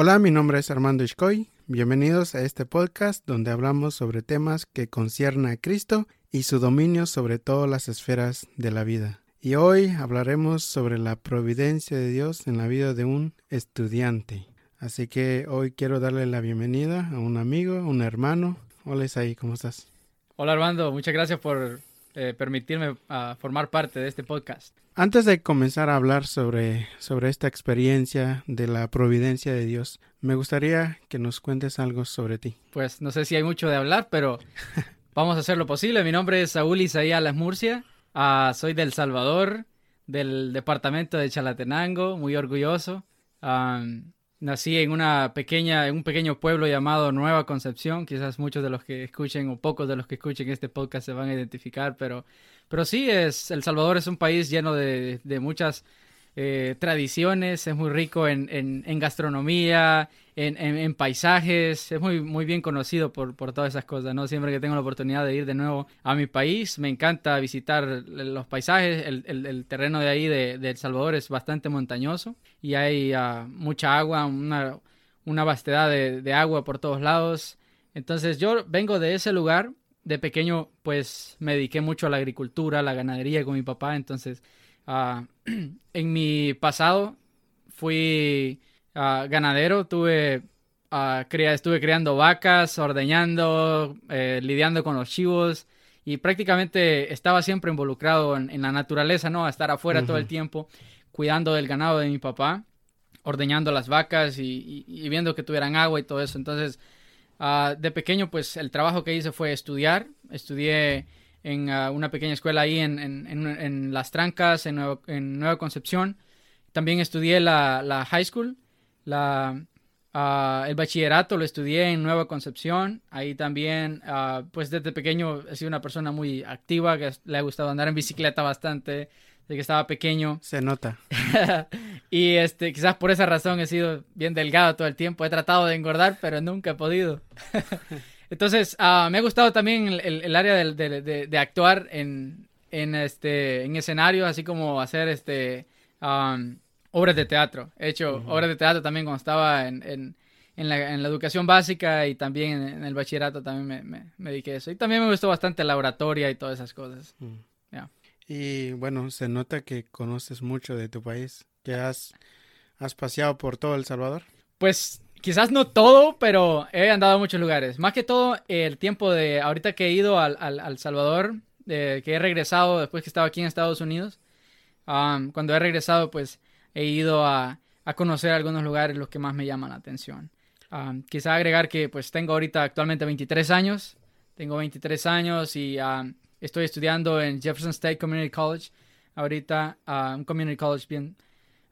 Hola, mi nombre es Armando Ishkoy. Bienvenidos a este podcast donde hablamos sobre temas que conciernen a Cristo y su dominio sobre todas las esferas de la vida. Y hoy hablaremos sobre la providencia de Dios en la vida de un estudiante. Así que hoy quiero darle la bienvenida a un amigo, un hermano. Hola Isaí, ¿cómo estás? Hola Armando, muchas gracias por eh, permitirme uh, formar parte de este podcast. Antes de comenzar a hablar sobre, sobre esta experiencia de la providencia de Dios, me gustaría que nos cuentes algo sobre ti. Pues no sé si hay mucho de hablar, pero vamos a hacer lo posible. Mi nombre es Saúl Isaías Las Murcia. Uh, soy del Salvador, del departamento de Chalatenango, muy orgulloso. Um, nací en una pequeña, en un pequeño pueblo llamado Nueva Concepción. Quizás muchos de los que escuchen o pocos de los que escuchen este podcast se van a identificar, pero pero sí, es, El Salvador es un país lleno de, de muchas eh, tradiciones, es muy rico en, en, gastronomía, en, en, paisajes, es muy, muy bien conocido por, por todas esas cosas, ¿no? Siempre que tengo la oportunidad de ir de nuevo a mi país, me encanta visitar los paisajes, el, el, el terreno de ahí de, de, El Salvador es bastante montañoso y hay uh, mucha agua, una, una vastedad de, de agua por todos lados. Entonces yo vengo de ese lugar de pequeño pues me dediqué mucho a la agricultura, a la ganadería con mi papá, entonces uh, en mi pasado fui uh, ganadero, tuve, uh, crea, estuve criando vacas, ordeñando, eh, lidiando con los chivos y prácticamente estaba siempre involucrado en, en la naturaleza, ¿no? A estar afuera uh -huh. todo el tiempo, cuidando del ganado de mi papá, ordeñando las vacas y, y, y viendo que tuvieran agua y todo eso, entonces Uh, de pequeño, pues el trabajo que hice fue estudiar. Estudié en uh, una pequeña escuela ahí en, en, en, en Las Trancas, en, Nuevo, en, Nueva Concepción. También estudié la, la high school, la, uh, el bachillerato lo estudié en Nueva Concepción. Ahí también, pues desde pequeño he sido una persona muy activa, que le ha gustado andar en bicicleta bastante de que estaba pequeño. Se nota. y este, quizás por esa razón he sido bien delgado todo el tiempo. He tratado de engordar, pero nunca he podido. Entonces, uh, me ha gustado también el, el área de, de, de, de, actuar en, en, este, en escenarios, así como hacer este, um, obras de teatro. He hecho uh -huh. obras de teatro también cuando estaba en, en, en, la, en la, educación básica y también en, el bachillerato también me, me, me, dediqué a eso. Y también me gustó bastante la oratoria y todas esas cosas. Uh -huh. yeah. Y bueno, se nota que conoces mucho de tu país, que has, has paseado por todo El Salvador. Pues quizás no todo, pero he andado a muchos lugares. Más que todo el tiempo de ahorita que he ido al, al, al Salvador, eh, que he regresado después que estaba aquí en Estados Unidos. Um, cuando he regresado, pues he ido a, a, conocer algunos lugares los que más me llaman la atención. Um, quizá agregar que pues tengo ahorita actualmente 23 años. Tengo 23 años y... Um, Estoy estudiando en Jefferson State Community College. Ahorita, uh, un community college bien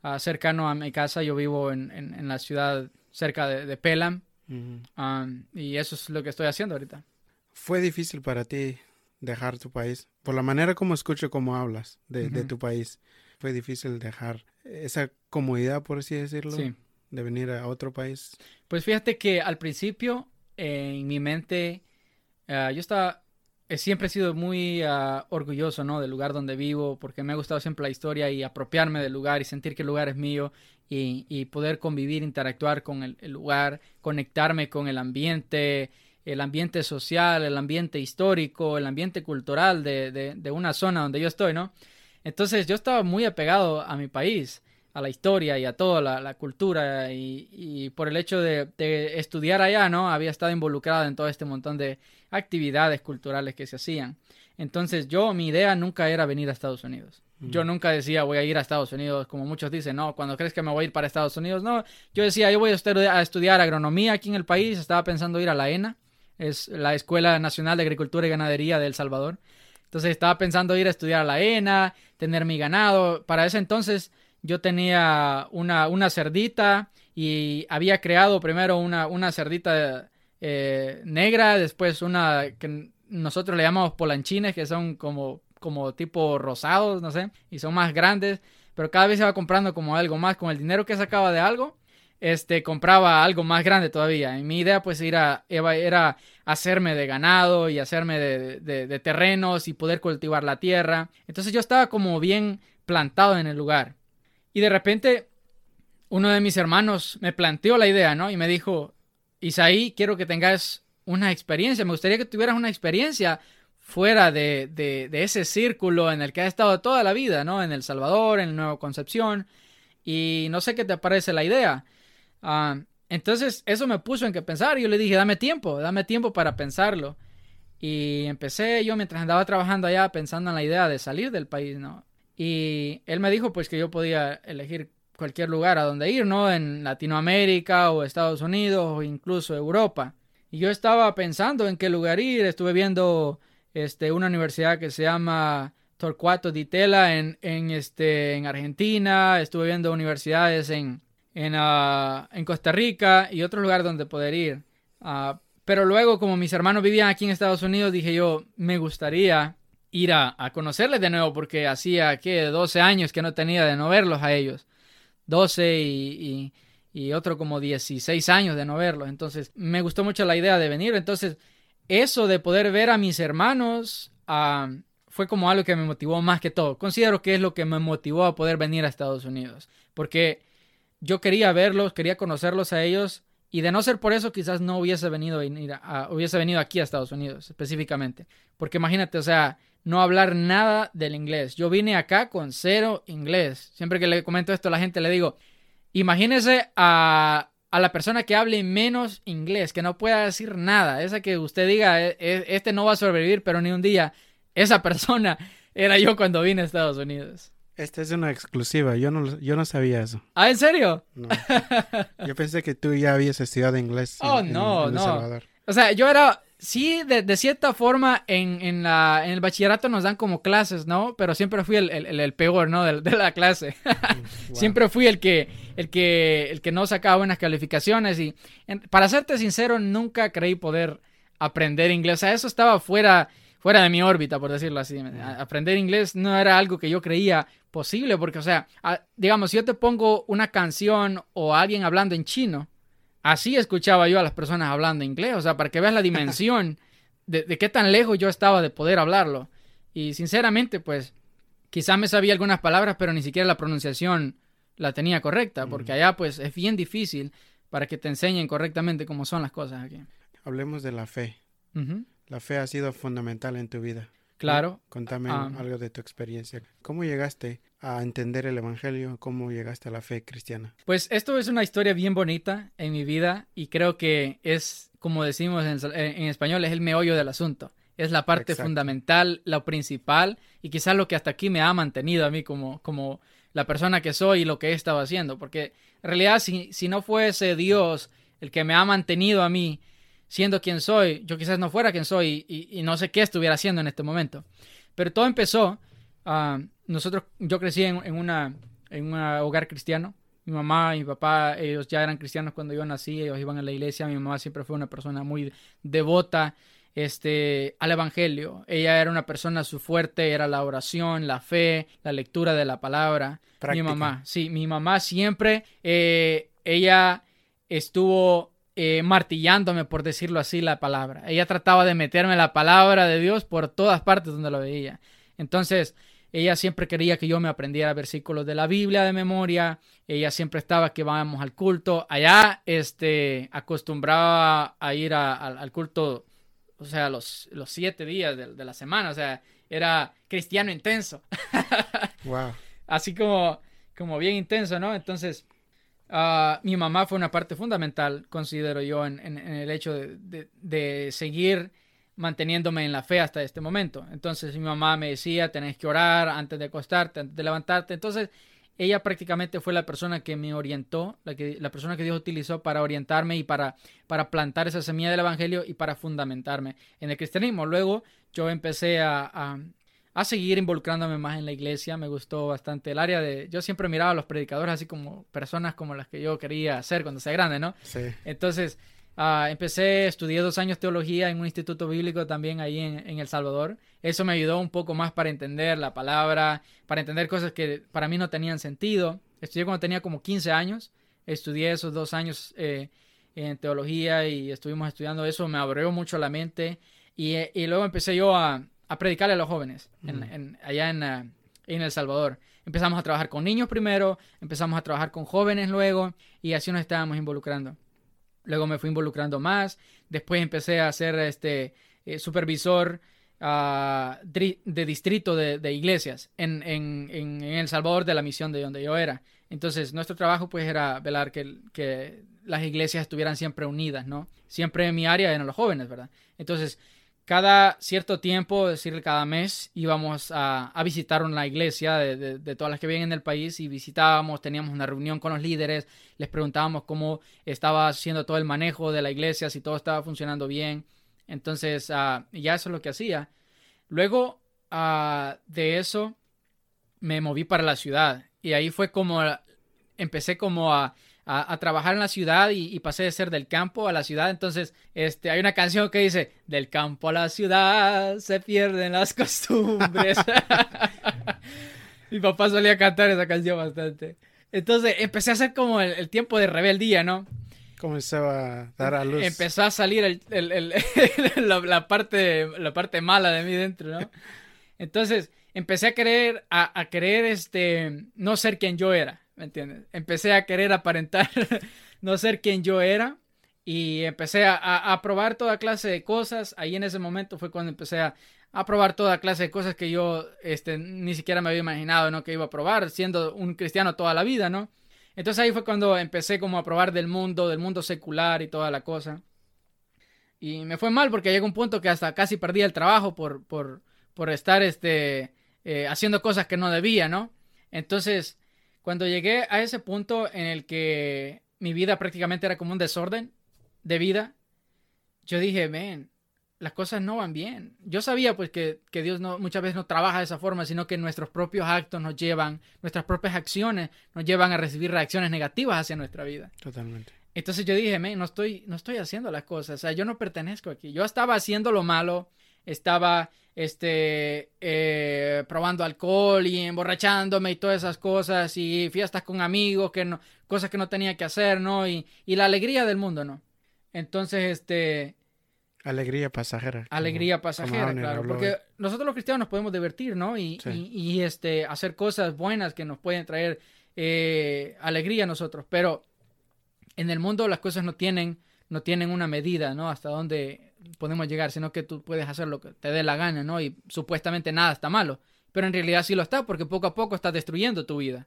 uh, cercano a mi casa. Yo vivo en, en, en la ciudad cerca de, de Pelham. Uh -huh. um, y eso es lo que estoy haciendo ahorita. ¿Fue difícil para ti dejar tu país? Por la manera como escucho cómo hablas de, -huh. de tu país, ¿fue difícil dejar esa comodidad, por así decirlo? Sí. De venir a otro país. Pues fíjate que al principio, eh, en mi mente, uh, yo estaba siempre he sido muy uh, orgulloso ¿no? del lugar donde vivo, porque me ha gustado siempre la historia y apropiarme del lugar y sentir que el lugar es mío y, y poder convivir, interactuar con el, el, lugar, conectarme con el ambiente, el ambiente social, el ambiente histórico, el ambiente cultural de, de, de una zona donde yo estoy, ¿no? Entonces yo estaba muy apegado a mi país, a la historia y a toda la, la cultura y, y, por el hecho de, de, estudiar allá, ¿no? Había estado involucrado en todo este montón de actividades culturales que se hacían. Entonces yo, mi idea nunca era venir a Estados Unidos. Mm. Yo nunca decía voy a ir a Estados Unidos, como muchos dicen, no, cuando crees que me voy a ir para Estados Unidos, no. Yo decía, yo voy a estudiar, a estudiar agronomía aquí en el país, estaba pensando ir a la ENA, es la Escuela Nacional de Agricultura y Ganadería de El Salvador. Entonces estaba pensando ir a estudiar la ENA, tener mi ganado. Para ese entonces yo tenía una, una cerdita y había creado primero una, una cerdita eh, negra, después una que nosotros le llamamos polanchines, que son como, como tipo rosados, no sé, y son más grandes, pero cada vez se va comprando como algo más, con el dinero que sacaba de algo, este, compraba algo más grande todavía. Y mi idea pues era, era hacerme de ganado y hacerme de, de, de terrenos y poder cultivar la tierra. Entonces yo estaba como bien plantado en el lugar. Y de repente uno de mis hermanos me planteó la idea, ¿no? Y me dijo, Isaí, quiero que tengas una experiencia, me gustaría que tuvieras una experiencia fuera de, de, ese círculo en el que has estado toda la vida, ¿no? En El Salvador, en Nueva Concepción, y no sé qué te parece la idea. Ah, entonces eso me puso en que pensar yo le dije, dame tiempo, dame tiempo para pensarlo. Y empecé yo mientras andaba trabajando allá pensando en la idea de salir del país, ¿no? Y él me dijo pues que yo podía elegir cualquier lugar a donde ir, ¿no? En Latinoamérica o Estados Unidos o incluso Europa. Y yo estaba pensando en qué lugar ir, estuve viendo este, una universidad que se llama Torcuato Di Tella en, en, este, en Argentina, estuve viendo universidades en, en, ah, en Costa Rica y otros lugares donde poder ir. Uh, pero luego, como mis hermanos vivían aquí en Estados Unidos, dije yo, me gustaría ir a, conocerles de nuevo porque hacía, ¿qué? 12 años que no tenía de no verlos a ellos. 12 y, y, otro como 16 años de no verlos. Entonces, me gustó mucho la idea de venir. Entonces, eso de poder ver a mis hermanos uh, fue como algo que me motivó más que todo. Considero que es lo que me motivó a poder venir a Estados Unidos. Porque yo quería verlos, quería conocerlos a ellos. Y de no ser por eso, quizás no hubiese venido, a, hubiese venido aquí a Estados Unidos específicamente. Porque imagínate, o sea, no hablar nada del inglés. Yo vine acá con cero inglés. Siempre que le comento esto a la gente le digo, imagínese a, a la persona que hable menos inglés, que no pueda decir nada. Esa que usted diga, e, e, este no va a sobrevivir, pero ni un día. Esa persona era yo cuando vine a Estados Unidos. Esta es una exclusiva, yo no, yo no sabía eso. ¿Ah, en serio? Yo pensé que tú ya habías estudiado inglés. Oh, no, no. O sea, yo era, sí, de, cierta forma, en, en, la, en el bachillerato nos dan como clases, ¿no? Pero siempre fui el, el, peor, ¿no? De, de la clase. Mm, siempre fui el que, el, que, el que no sacaba buenas calificaciones y, para serte sincero, nunca creí poder aprender inglés. O sea, eso estaba fuera, fuera de mi órbita, por decirlo así. Aprender inglés no era algo que yo creía posible, porque, o sea, digamos, si yo te pongo una canción o alguien hablando en chino, Así escuchaba yo a las personas hablando inglés, o sea, para que veas la dimensión de, qué tan lejos yo estaba de poder hablarlo. Y sinceramente, pues, quizás me sabía algunas palabras, pero ni siquiera la pronunciación la tenía correcta, porque allá, pues, es bien difícil para que te enseñen correctamente cómo son las cosas aquí. Hablemos de la fe. La fe ha sido fundamental en tu vida. Claro. Contame ah. algo de tu experiencia. ¿Cómo llegaste a entender el Evangelio? ¿Cómo llegaste a la fe cristiana? Pues esto es una historia bien bonita en mi vida y creo que es, como decimos en, español, es el meollo del asunto. Es la parte fundamental, lo principal y quizás lo que hasta aquí me ha mantenido a mí como, como la persona que soy y lo que he estado haciendo. Porque en realidad si, si no fuese Dios el que me ha mantenido a mí, siendo quien soy, yo quizás no fuera quien soy y, no sé qué estuviera haciendo en este momento. Pero todo empezó, uh, nosotros, yo crecí en, una, en un hogar cristiano. Mi mamá y mi papá, ellos ya eran cristianos cuando yo nací, ellos iban a la iglesia. Mi mamá siempre fue una persona muy devota este, al Evangelio. Ella era una persona, su fuerte era la oración, la fe, la lectura de la palabra. Mi mamá, sí, mi mamá siempre, eh, ella estuvo eh, martillándome, por decirlo así, la palabra. Ella trataba de meterme la palabra de Dios por todas partes donde lo veía. Entonces, ella siempre quería que yo me aprendiera versículos de la Biblia de memoria. Ella siempre estaba que vamos al culto. Allá, este, acostumbraba a ir al culto, o sea, los, los siete días de, de, la semana. O sea, era cristiano intenso. wow. Así como, como bien intenso, ¿no? Entonces, Ah, mi mamá fue una parte fundamental, considero yo, en, el hecho de, seguir manteniéndome en la fe hasta este momento. Entonces mi mamá me decía, tenés que orar antes de acostarte, antes de levantarte. Entonces ella prácticamente fue la persona que me orientó, la, que, la persona que Dios utilizó para orientarme y para, para plantar esa semilla del Evangelio y para fundamentarme en el cristianismo. Luego yo empecé a seguir involucrándome más en la iglesia. Me gustó bastante el área de... Yo siempre miraba a los predicadores así como personas como las que yo quería ser cuando sea grande, ¿no? Sí. Entonces, uh, empecé, estudié dos años teología en un instituto bíblico también ahí en, en, El Salvador. Eso me ayudó un poco más para entender la palabra, para entender cosas que para mí no tenían sentido. Estudié cuando tenía como 15 años. Estudié esos dos años eh, en teología y estuvimos estudiando eso. Me abrió mucho la mente. Y, y luego empecé yo a, a predicarle a los jóvenes en, allá en, eh, en, El Salvador. Empezamos a trabajar con niños primero, empezamos a trabajar con jóvenes luego y así nos estábamos involucrando. Luego me fui involucrando más, después empecé a ser este, eh, supervisor uh, de distrito de, de iglesias en, en, en, El Salvador de la misión de donde yo era. Entonces, nuestro trabajo pues era velar que, que las iglesias estuvieran siempre unidas, ¿no? Siempre en mi área eran los jóvenes, ¿verdad? Entonces, cada cierto tiempo, es decir, cada mes, íbamos a, a visitar una iglesia de, de, todas las que vienen en el país y visitábamos, teníamos una reunión con los líderes, les preguntábamos cómo estaba haciendo todo el manejo de la iglesia, si todo estaba funcionando bien. Entonces, uh, ya eso es lo que hacía. Luego uh, de eso, me moví para la ciudad y ahí fue como empecé como a, a, a trabajar en la ciudad y, y, pasé de ser del campo a la ciudad. Entonces, este, hay una canción que dice, del campo a la ciudad se pierden las costumbres. Mi papá solía cantar esa canción bastante. Entonces, empecé a hacer como el, el tiempo de rebeldía, ¿no? comenzaba a dar a luz. Empezó a salir el, el, el, la, la, parte, la parte mala de mí dentro, ¿no? Entonces, empecé a querer, a, a, querer, este, no ser quien yo era, ¿me entiendes? Empecé a querer aparentar no ser quien yo era y empecé a, a, probar toda clase de cosas. Ahí en ese momento fue cuando empecé a, a probar toda clase de cosas que yo, este, ni siquiera me había imaginado, ¿no? Que iba a probar siendo un cristiano toda la vida, ¿no? Entonces ahí fue cuando empecé como a probar del mundo, del mundo secular y toda la cosa. Y me fue mal porque llegó un punto que hasta casi perdí el trabajo por, por, por estar este, eh, haciendo cosas que no debía, ¿no? Entonces, cuando llegué a ese punto en el que mi vida prácticamente era como un desorden de vida, yo dije, ven, las cosas no van bien. Yo sabía pues que, que, Dios no, muchas veces no trabaja de esa forma, sino que nuestros propios actos nos llevan, nuestras propias acciones nos llevan a recibir reacciones negativas hacia nuestra vida. Totalmente. Entonces yo dije, no estoy, no estoy haciendo las cosas, o sea, yo no pertenezco aquí. Yo estaba haciendo lo malo, estaba este, eh, probando alcohol y emborrachándome y todas esas cosas y fiestas con amigos, que no, cosas que no tenía que hacer, ¿no? Y, y la alegría del mundo, ¿no? Entonces, este, Alegría pasajera. Alegría pasajera, claro. Porque nosotros los cristianos nos podemos divertir, ¿no? Y, sí. y, y, este, hacer cosas buenas que nos pueden traer eh, alegría a nosotros. Pero en el mundo las cosas no tienen, no tienen una medida, ¿no? Hasta dónde podemos llegar, sino que tú puedes hacer lo que te dé la gana, ¿no? Y supuestamente nada está malo. Pero en realidad sí lo está, porque poco a poco estás destruyendo tu vida.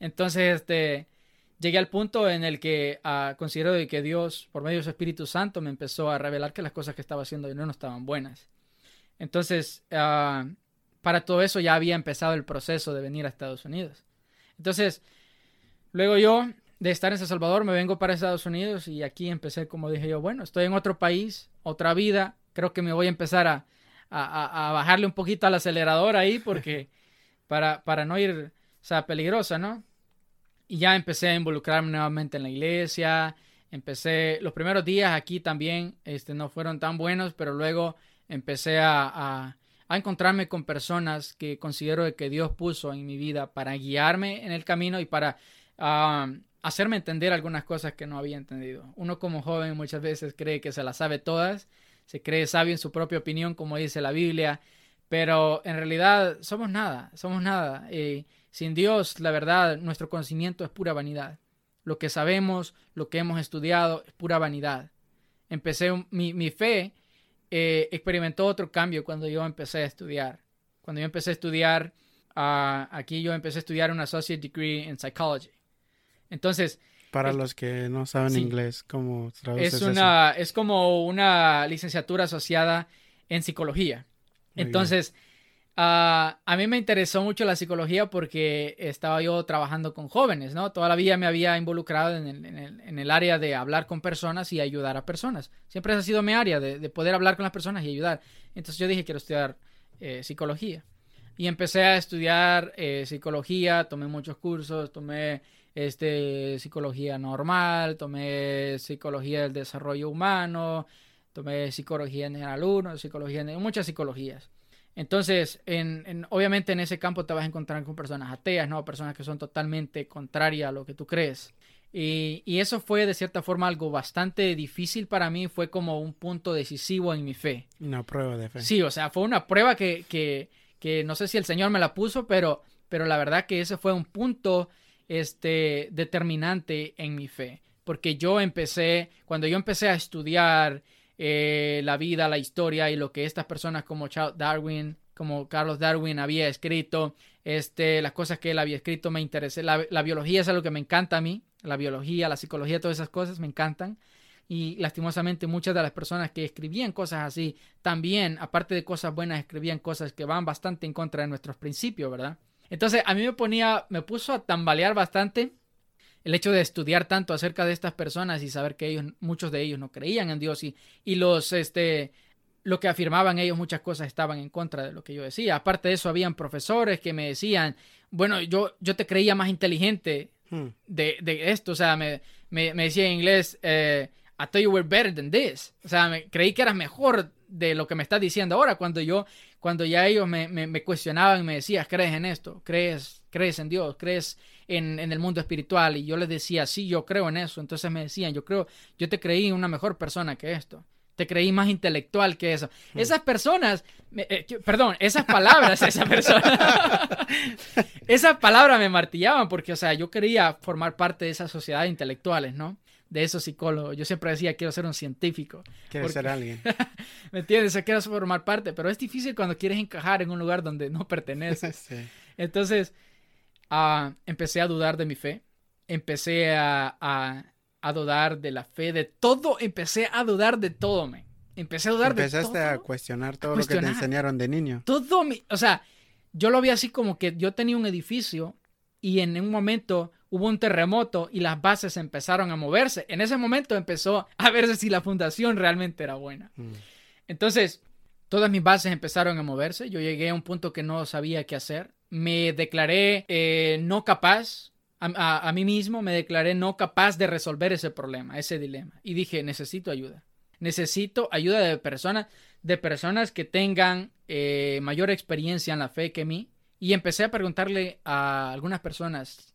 Entonces, este llegué al punto en el que uh, considero de que Dios, por medio de su Espíritu Santo, me empezó a revelar que las cosas que estaba haciendo yo no estaban buenas. Entonces, uh, para todo eso ya había empezado el proceso de venir a Estados Unidos. Entonces, luego yo, de estar en San Salvador, me vengo para Estados Unidos y aquí empecé, como dije yo, bueno, estoy en otro país, otra vida, creo que me voy a empezar a, a, a bajarle un poquito al acelerador ahí porque para, para no ir, o sea, peligrosa, ¿no? y ya empecé a involucrarme nuevamente en la iglesia. Empecé, los primeros días aquí también este, no fueron tan buenos, pero luego empecé a, a, a encontrarme con personas que considero que Dios puso en mi vida para guiarme en el camino y para uh, hacerme entender algunas cosas que no había entendido. Uno como joven muchas veces cree que se las sabe todas, se cree sabio en su propia opinión, como dice la Biblia, pero en realidad somos nada, somos nada. Y, sin Dios, la verdad, nuestro conocimiento es pura vanidad. Lo que sabemos, lo que hemos estudiado, es pura vanidad. Empecé, mi, mi fe eh, experimentó otro cambio cuando yo empecé a estudiar. Cuando yo empecé a estudiar, uh, aquí yo empecé a estudiar un Associate Degree in Psychology. Entonces... Para los que no saben sí, inglés, ¿cómo traduces es una, eso? Es como una licenciatura asociada en psicología. Muy Entonces... Uh, a mí me interesó mucho la psicología porque estaba yo trabajando con jóvenes, ¿no? Toda la vida me había involucrado en el, en el, en el área de hablar con personas y ayudar a personas. Siempre esa ha sido mi área, de, de, poder hablar con las personas y ayudar. Entonces yo dije, quiero estudiar eh, psicología. Y empecé a estudiar eh, psicología, tomé muchos cursos, tomé este, psicología normal, tomé psicología del desarrollo humano, tomé psicología en general 1, psicología en muchas psicologías. Entonces, en, en, obviamente en ese campo te vas a encontrar con personas ateas, ¿no? Personas que son totalmente contrarias a lo que tú crees. Y, y, eso fue de cierta forma algo bastante difícil para mí, fue como un punto decisivo en mi fe. Una prueba de fe. Sí, o sea, fue una prueba que, que, que no sé si el Señor me la puso, pero pero la verdad que ese fue un punto este, determinante en mi fe, porque yo empecé, cuando yo empecé a estudiar eh, la vida, la historia y lo que estas personas como Charles Darwin, como Carlos Darwin había escrito, este, las cosas que él había escrito me interesé. La, la, biología es algo que me encanta a mí, la biología, la psicología, todas esas cosas me encantan. Y lastimosamente muchas de las personas que escribían cosas así, también, aparte de cosas buenas, escribían cosas que van bastante en contra de nuestros principios, ¿verdad? Entonces a mí me ponía, me puso a tambalear bastante el hecho de estudiar tanto acerca de estas personas y saber que ellos, muchos de ellos no creían en Dios y, y los, este, lo que afirmaban ellos, muchas cosas estaban en contra de lo que yo decía. Aparte de eso, habían profesores que me decían, bueno, yo, yo te creía más inteligente hmm. de, de, esto, o sea, me, me, me decía en inglés, eh, I thought you were better than this. O sea, me, creí que eras mejor de lo que me estás diciendo ahora cuando yo, cuando ya ellos me, me, me cuestionaban y me decían, ¿crees en esto? ¿Crees, crees en Dios? ¿Crees en, en, el mundo espiritual? Y yo les decía, sí, yo creo en eso. Entonces me decían, yo creo, yo te creí una mejor persona que esto. Te creí más intelectual que eso. Hmm. Esas personas, eh, perdón, esas palabras, esa persona, esas palabras me martillaban porque, o sea, yo quería formar parte de esa sociedad de intelectuales, ¿no? De esos psicólogos. Yo siempre decía, quiero ser un científico. Quiero ser alguien. ¿Me entiendes? quiero formar parte, pero es difícil cuando quieres encajar en un lugar donde no perteneces. Entonces, uh, empecé a dudar de mi fe. Empecé a, a a dudar de la fe, de todo, empecé a dudar de todo, me. Empecé a dudar de todo. Empezaste a cuestionar todo lo que te enseñaron de niño. Todo mi, o sea, yo lo vi así como que yo tenía un edificio y en un momento hubo un terremoto y las bases empezaron a moverse. En ese momento empezó a verse si la fundación realmente era buena. Mm. Entonces, todas mis bases empezaron a moverse. Yo llegué a un punto que no sabía qué hacer. Me declaré eh, no capaz a, mí mismo me declaré no capaz de resolver ese problema, ese dilema. Y dije, necesito ayuda. Necesito ayuda de personas, de personas que tengan eh, mayor experiencia en la fe que mí. Y empecé a preguntarle a algunas personas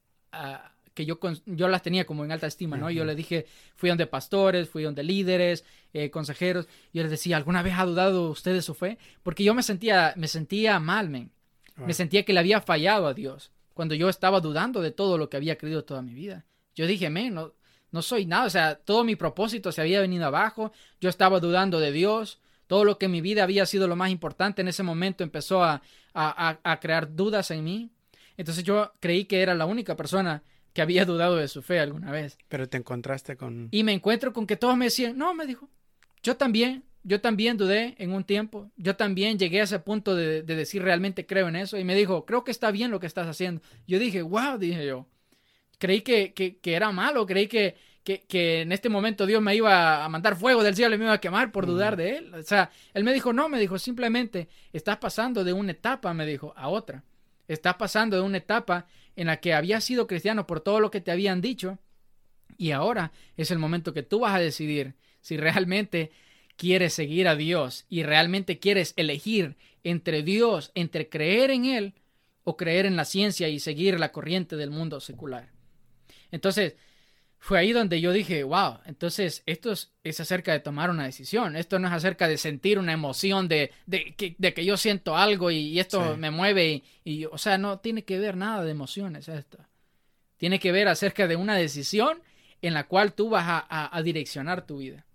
que yo, yo las tenía como en alta estima, ¿no? Yo le dije, fui donde pastores, fui donde líderes, eh, consejeros. Yo les decía, ¿alguna vez ha dudado usted de su fe? Porque yo me sentía, me sentía mal, men. Me sentía que le había fallado a Dios cuando yo estaba dudando de todo lo que había creído toda mi vida. Yo dije, men, no, no soy nada, o sea, todo mi propósito se había venido abajo, yo estaba dudando de Dios, todo lo que en mi vida había sido lo más importante en ese momento empezó a, a, a, crear dudas en mí. Entonces yo creí que era la única persona que había dudado de su fe alguna vez. Pero te encontraste con... Y me encuentro con que todos me decían, no, me dijo, yo también, yo también dudé en un tiempo, yo también llegué a ese punto de, decir realmente creo en eso y me dijo, creo que está bien lo que estás haciendo. Yo dije, wow, dije yo, creí que, que, era malo, creí que, que, en este momento Dios me iba a mandar fuego del cielo y me iba a quemar por dudar de él. O sea, él me dijo, no, me dijo, simplemente estás pasando de una etapa, me dijo, a otra. Estás pasando de una etapa en la que habías sido cristiano por todo lo que te habían dicho y ahora es el momento que tú vas a decidir si realmente quieres seguir a Dios y realmente quieres elegir entre Dios, entre creer en Él o creer en la ciencia y seguir la corriente del mundo secular. Entonces, fue ahí donde yo dije, wow, entonces esto es, acerca de tomar una decisión, esto no es acerca de sentir una emoción de, de, que, de que, yo siento algo y, esto me mueve y, o sea, no tiene que ver nada de emociones esto. Tiene que ver acerca de una decisión en la cual tú vas a direccionar tu vida.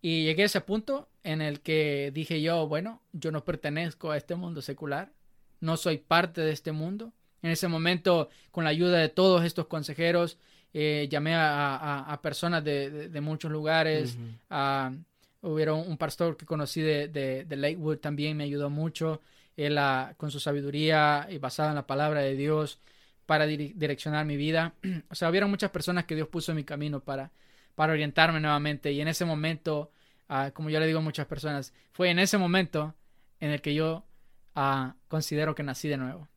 Y llegué a ese punto en el que dije yo, bueno, yo no pertenezco a este mundo secular, no soy parte de este mundo. En ese momento, con la ayuda de todos estos consejeros, eh, llamé a, personas de, muchos lugares. hubieron un pastor que conocí de, de, Lakewood también me ayudó mucho. Él con su sabiduría y basada en la palabra de Dios para direccionar mi vida. o sea, hubieron muchas personas que Dios puso en mi camino para, para orientarme nuevamente. Y en ese momento, ah, como yo le digo a muchas personas, fue en ese momento en el que yo ah, considero que nací de nuevo.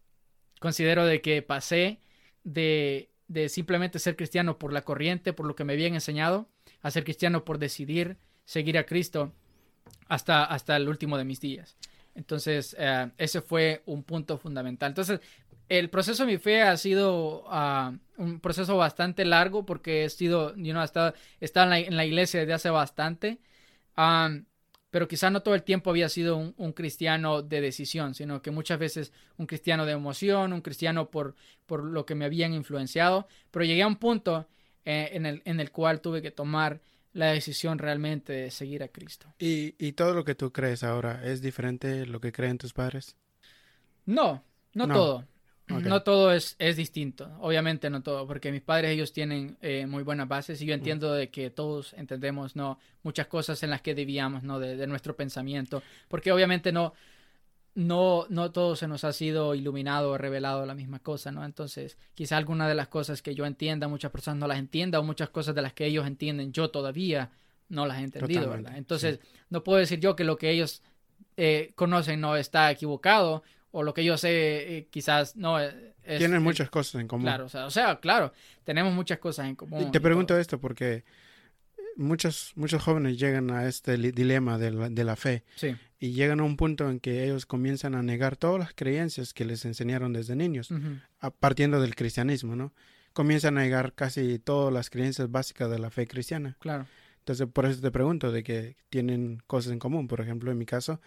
Considero de que pasé de, de simplemente ser cristiano por la corriente, por lo que me habían enseñado, a ser cristiano por decidir seguir a Cristo hasta, hasta el último de mis días. Entonces, eh, ese fue un punto fundamental. Entonces, el proceso de mi fe ha sido ah, un proceso bastante largo porque he sido, know, estado, en, la, iglesia desde hace bastante. Pero quizás no todo el tiempo había sido un, cristiano de decisión, sino que muchas veces un cristiano de emoción, un cristiano por, por lo que me habían influenciado, pero llegué a un punto eh, en, el, en el cual tuve que tomar la decisión realmente de seguir a Cristo. ¿Y, ¿Y, todo lo que tú crees ahora es diferente de lo que creen tus padres? No, no, todo. No todo es, es distinto, obviamente no todo, porque mis padres ellos tienen eh, muy buenas bases y yo entiendo de que todos entendemos no muchas cosas en las que debíamos no de, nuestro pensamiento, porque obviamente no no no todo se nos ha sido iluminado o revelado la misma cosa, ¿no? Entonces, quizá alguna de las cosas que yo entienda, muchas personas no las entiendan, o muchas cosas de las que ellos entienden, yo todavía no las he entendido, ¿verdad? Entonces, no puedo decir yo que lo que ellos eh, conocen no está equivocado o lo que yo sé, eh, quizás no. Eh, es, Tienen muchas cosas en común. Claro, o sea, claro, tenemos muchas cosas en común. te pregunto esto porque muchos, muchos jóvenes llegan a este dilema de la, de la fe sí. y llegan a un punto en que ellos comienzan a negar todas las creencias que les enseñaron desde niños, partiendo del cristianismo, ¿no? Comienzan a negar casi todas las creencias básicas de la fe cristiana. Claro. Entonces, por eso te pregunto de que tienen cosas en común. Por ejemplo, en mi caso,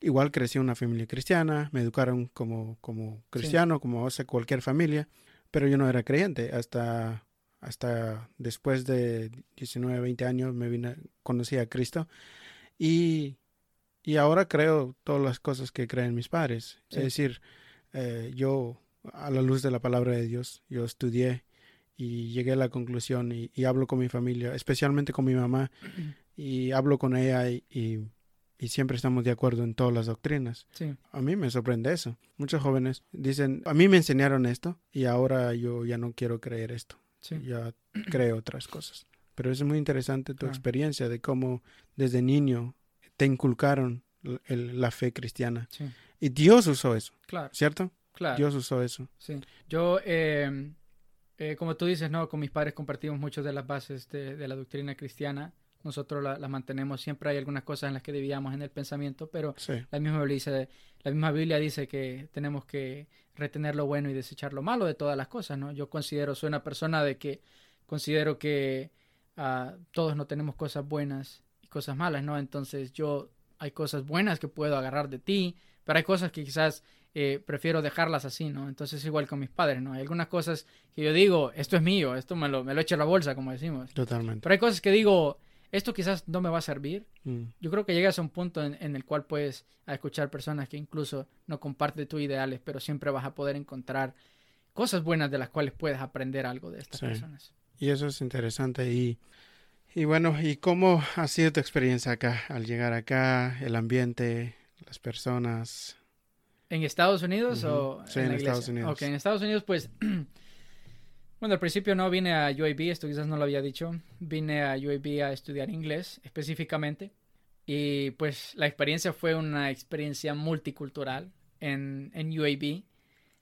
igual crecí en una familia cristiana, me educaron como, como cristiano, como hace cualquier familia, pero yo no era creyente. Hasta, hasta después de 19, 20 años me vine, conocí a Cristo y, y ahora creo todas las cosas que creen mis padres. Es decir, eh, yo a la luz de la palabra de Dios, yo estudié y llegué a la conclusión y, hablo con mi familia, especialmente con mi mamá, y hablo con ella y y siempre estamos de acuerdo en todas las doctrinas. Sí. A mí me sorprende eso. Muchos jóvenes dicen, a mí me enseñaron esto y ahora yo ya no quiero creer esto. Sí. Ya creo otras cosas. Pero es muy interesante tu experiencia de cómo desde niño te inculcaron la fe cristiana. Sí. Y Dios usó eso. Claro. ¿Cierto? Claro. Dios usó eso. Sí. Yo, eh, eh, como tú dices, ¿no? Con mis padres compartimos muchas de las bases de, de la doctrina cristiana nosotros la, mantenemos. Siempre hay algunas cosas en las que debíamos en el pensamiento, pero la, misma Biblia dice, la misma Biblia dice que tenemos que retener lo bueno y desechar lo malo de todas las cosas, ¿no? Yo considero, soy una persona de que considero que uh, todos no tenemos cosas buenas y cosas malas, ¿no? Entonces yo hay cosas buenas que puedo agarrar de ti, pero hay cosas que quizás eh, prefiero dejarlas así, ¿no? Entonces igual con mis padres, ¿no? Hay algunas cosas que yo digo, esto es mío, esto me lo, me lo echo a la bolsa, como decimos. Totalmente. Pero hay cosas que digo, esto quizás no me va a servir. Mm. Yo creo que llegas a un punto en, el cual puedes escuchar personas que incluso no comparten tus ideales, pero siempre vas a poder encontrar cosas buenas de las cuales puedes aprender algo de estas personas. Y eso es interesante. Y, y bueno, ¿y cómo ha sido tu experiencia acá? Al llegar acá, el ambiente, las personas. ¿En Estados Unidos o sí, en, Estados Unidos? Ok, en Estados Unidos, pues Bueno, al principio no vine a UAB, esto quizás no lo había dicho. Vine a UAB a estudiar inglés específicamente. Y pues la experiencia fue una experiencia multicultural en, en UAB.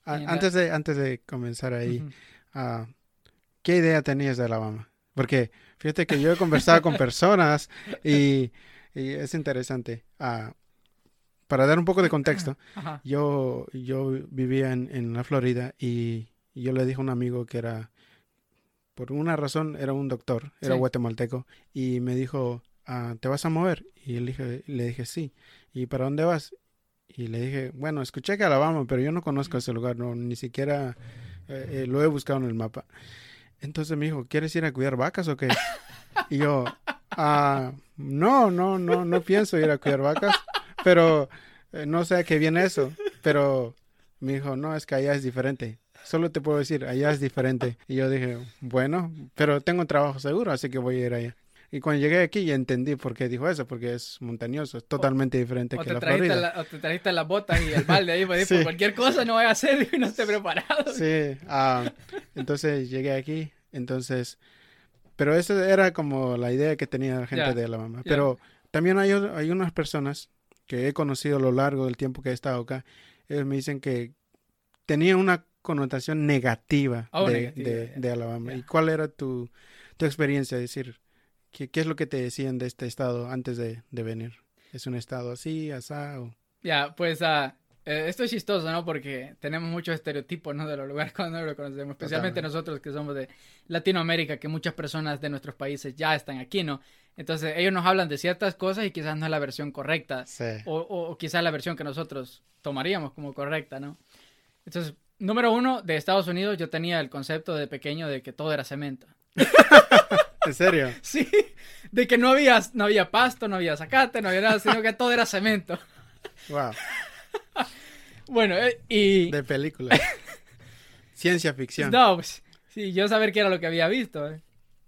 antes, de, antes de comenzar ahí, ah, ¿qué idea tenías de Alabama? Porque fíjate que yo he conversado con personas y, es interesante. Ah, para dar un poco de contexto, yo, yo vivía en, en la Florida y y yo le dije a un amigo que era, por una razón, era un doctor, era guatemalteco, y me dijo, ah, ¿te vas a mover? Y le dije, le dije, sí. ¿Y para dónde vas? Y le dije, bueno, escuché que Alabama, pero yo no conozco ese lugar, no, ni siquiera eh, eh, lo he buscado en el mapa. Entonces me dijo, ¿quieres ir a cuidar vacas o qué? Y yo, ah, no, no, no, no pienso ir a cuidar vacas, pero eh, no sé a qué viene eso. Pero me dijo, no, es que allá es diferente solo te puedo decir, allá es diferente. Y yo dije, bueno, pero tengo un trabajo seguro, así que voy a ir allá. Y cuando llegué aquí ya entendí por qué dijo eso, porque es montañoso, es totalmente diferente que la Florida. o te trajiste las botas y el balde ahí, pues, por cualquier cosa no voy a hacer y no esté preparado. Sí, ah, entonces llegué aquí, entonces, pero esa era como la idea que tenía la gente de Alabama. Pero también hay, hay unas personas que he conocido a lo largo del tiempo que he estado acá, ellos me dicen que tenía una connotación negativa, oh, de, Alabama. ¿Y cuál era tu, tu experiencia? Es decir, ¿qué, ¿qué, es lo que te decían de este estado antes de, venir? ¿Es un estado así, asado? Ya, pues uh, esto es chistoso, ¿no? Porque tenemos muchos estereotipos, ¿no? De los lugares cuando lo conocemos, especialmente nosotros que somos de Latinoamérica, que muchas personas de nuestros países ya están aquí, ¿no? Entonces ellos nos hablan de ciertas cosas y quizás no es la versión correcta. Sí. O, o, o quizás la versión que nosotros tomaríamos como correcta, ¿no? Entonces, número uno, de Estados Unidos yo tenía el concepto de pequeño de que todo era cemento. ¿En serio? Sí, de que no había, no había pasto, no había zacate, no había nada, sino que todo era cemento. Wow. Bueno, eh, y... De película. Ciencia ficción. No, pues, sí, yo saber qué era lo que había visto. eh.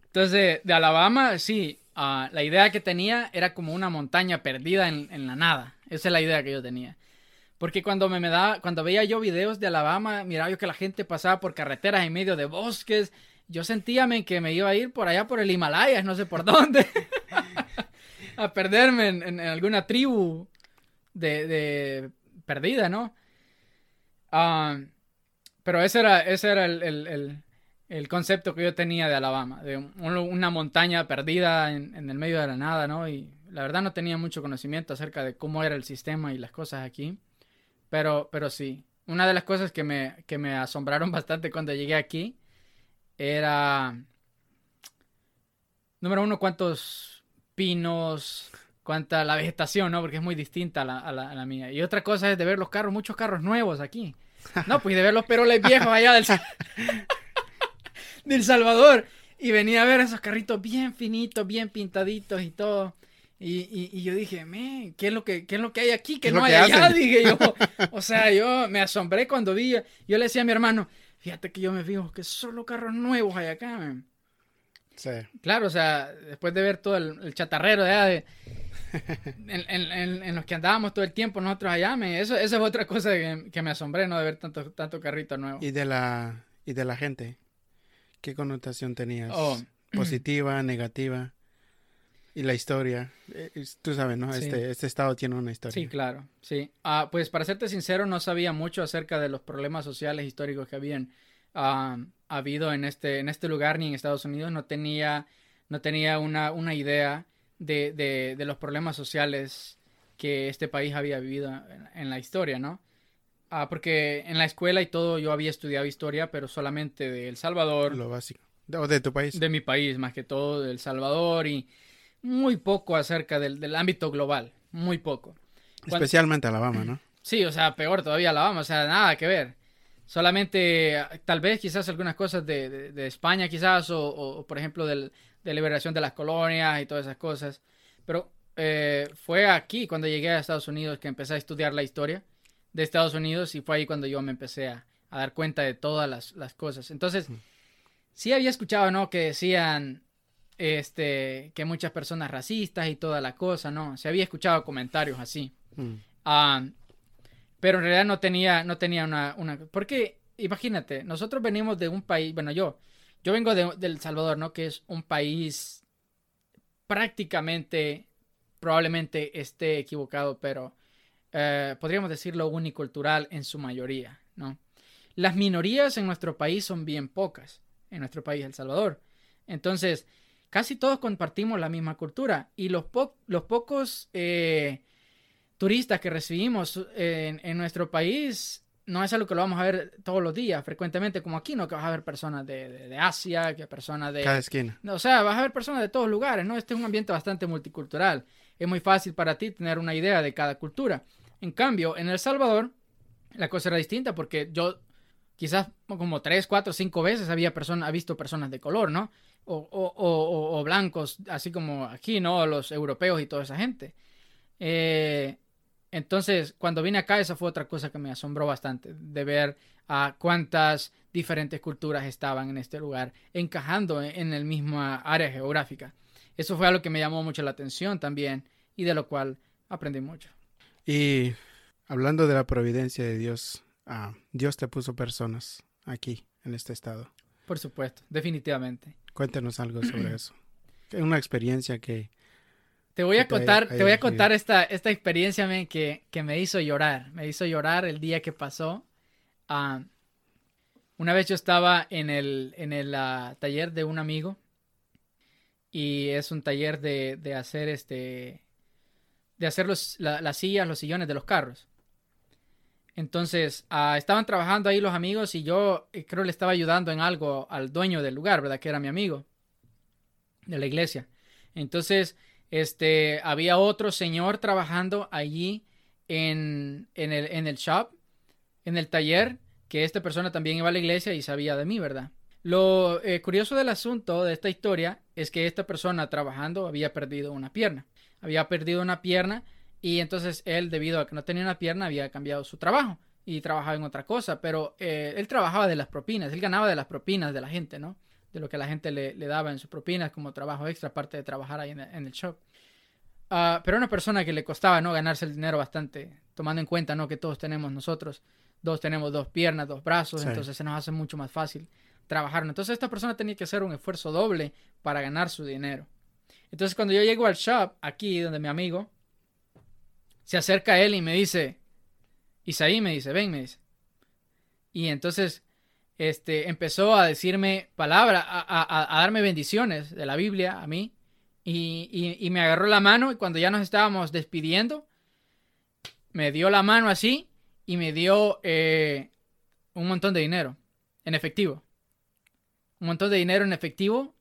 Entonces, de Alabama, sí, ah, la idea que tenía era como una montaña perdida en, en la nada. Esa es la idea que yo tenía. Porque cuando me, da, cuando veía yo videos de Alabama, miraba yo que la gente pasaba por carreteras en medio de bosques. Yo sentía men, que me iba a ir por allá por el Himalaya, no sé por dónde. a perderme en, alguna tribu de, perdida, ¿no? Ah, pero ese era, ese era el, el- concepto que yo tenía de Alabama, de un- una montaña perdida en, en el medio de la nada, ¿no? Y la verdad no tenía mucho conocimiento acerca de cómo era el sistema y las cosas aquí. Pero, pero sí, una de las cosas que me, que me asombraron bastante cuando llegué aquí era, número uno, cuántos pinos, cuánta la vegetación, ¿no? Porque es muy distinta a la, la- mía. Y otra cosa es de ver los carros, muchos carros nuevos aquí. No, pues de ver los peroles viejos allá del, del Salvador. Y venía a ver esos carritos bien finitos, bien pintaditos y todo. Y, y, y yo dije, me, ¿qué es lo que, qué es lo que hay aquí que ¿Qué es no hay que allá? Dije yo. O sea, yo me asombré cuando vi. Yo le decía a mi hermano, fíjate que yo me fijo que solo carros nuevos hay acá, man". Sí. Claro, o sea, después de ver todo el, el chatarrero de, allá de en, en- en- en los que andábamos todo el tiempo nosotros allá, me- eso, esa es otra cosa que, que me asombré, ¿no? De ver tanto, tanto carrito nuevo. Y de la y de la gente. ¿Qué connotación tenías? Oh. Positiva, negativa. Y la historia. Eh, Tú sabes, ¿no? Sí. Este, este estado tiene una historia. Sí, claro, sí. Ah, pues para serte sincero, no sabía mucho acerca de los problemas sociales históricos que habían ah, habido en este, en este lugar ni en Estados Unidos. No tenía, no tenía una, una idea de, de, de los problemas sociales que este país había vivido en, en la historia, ¿no? Ah, porque en la escuela y todo yo había estudiado historia, pero solamente de El Salvador, Lo básico. O de tu país. de mi país, más que todo de El Salvador y muy poco acerca del, del ámbito global, muy poco. Especialmente Alabama, ¿no? Sí, o sea, peor todavía Alabama, o sea, nada que ver. Solamente, tal vez, quizás algunas cosas de, de- de España, quizás, o, o, por ejemplo, del- de liberación de las colonias y todas esas cosas. Pero eh, fue aquí, cuando llegué a Estados Unidos, que empecé a estudiar la historia de Estados Unidos y fue ahí cuando yo me empecé a, a dar cuenta de todas las, las cosas. Entonces, sí había escuchado, ¿no? Que decían, este, que muchas personas racistas y toda la cosa, ¿no? Se había escuchado comentarios así. Mm. Ah, pero en realidad no tenía, no tenía una, una... Porque, imagínate, nosotros venimos de un país, bueno, yo, yo vengo de, del Salvador, ¿no? Que es un país prácticamente, probablemente esté equivocado, pero eh, podríamos decirlo unicultural en su mayoría, ¿no? Las minorías en nuestro país son bien pocas, en nuestro país, El Salvador. Entonces, casi todos compartimos la misma cultura y los, po- los pocos eh, turistas que recibimos eh, en, en nuestro país no es algo que lo vamos a ver todos los días, frecuentemente como aquí, no que vas a ver personas de, de- de Asia, que personas de... Cada esquina. O sea, vas a ver personas de todos lugares, ¿no? Este es un ambiente bastante multicultural. Es muy fácil para ti tener una idea de cada cultura. En cambio, en El Salvador, la cosa era distinta porque yo quizás como tres, cuatro, cinco veces había personas, ha visto personas de color, ¿no? O, o- o- blancos, así como aquí, ¿no? Los europeos y toda esa gente. Eh, entonces, cuando vine acá, esa fue otra cosa que me asombró bastante, de ver a cuántas diferentes culturas estaban en este lugar, encajando en, en el misma área geográfica. Eso fue algo que me llamó mucho la atención también y de lo cual aprendí mucho. Y hablando de la providencia de Dios, ah, Dios te puso personas aquí, en este estado. Por supuesto, definitivamente. Cuéntanos algo sobre eso. Una experiencia que... Te voy Que a te contar, haya- te voy a contar esta, esta experiencia que, que me hizo llorar. Me hizo llorar el día que pasó. Ah, una vez yo estaba en el, en el ah, taller de un amigo. Y es un taller de, de hacer este. de hacer los- la- las sillas, los sillones de los carros. Entonces, ah, estaban trabajando ahí los amigos y yo eh, creo le estaba ayudando en algo al dueño del lugar, ¿verdad? Que era mi amigo de la iglesia. Entonces, este, había otro señor trabajando allí en, en, el, en el shop, en el taller, que esta persona también iba a la iglesia y sabía de mí, ¿verdad? Lo eh, curioso del asunto de esta historia es que esta persona trabajando había perdido una pierna. Había perdido una pierna y entonces él, debido a que no tenía una pierna, había cambiado su trabajo y trabajaba en otra cosa, pero eh, él trabajaba de las propinas, él ganaba de las propinas de la gente, ¿no? De lo que la gente le, daba en sus propinas como trabajo extra, aparte de trabajar ahí en, el shop. Uh, pero una persona que le costaba, ¿no? Ganarse el dinero bastante, tomando en cuenta, ¿no? Que todos tenemos nosotros, dos tenemos dos piernas, dos brazos, entonces se nos hace mucho más fácil trabajar. Entonces esta persona tenía que hacer un esfuerzo doble para ganar su dinero. Entonces cuando yo llego al shop, aquí donde mi amigo, se acerca a él y me dice, Isaí me dice, ven, me dice. Y entonces este, empezó a decirme palabras, a, darme bendiciones de la Biblia a mí. Y, me agarró la mano y cuando ya nos estábamos despidiendo, me dio la mano así y me dio eh, un montón de dinero en efectivo. Un montón de dinero en efectivo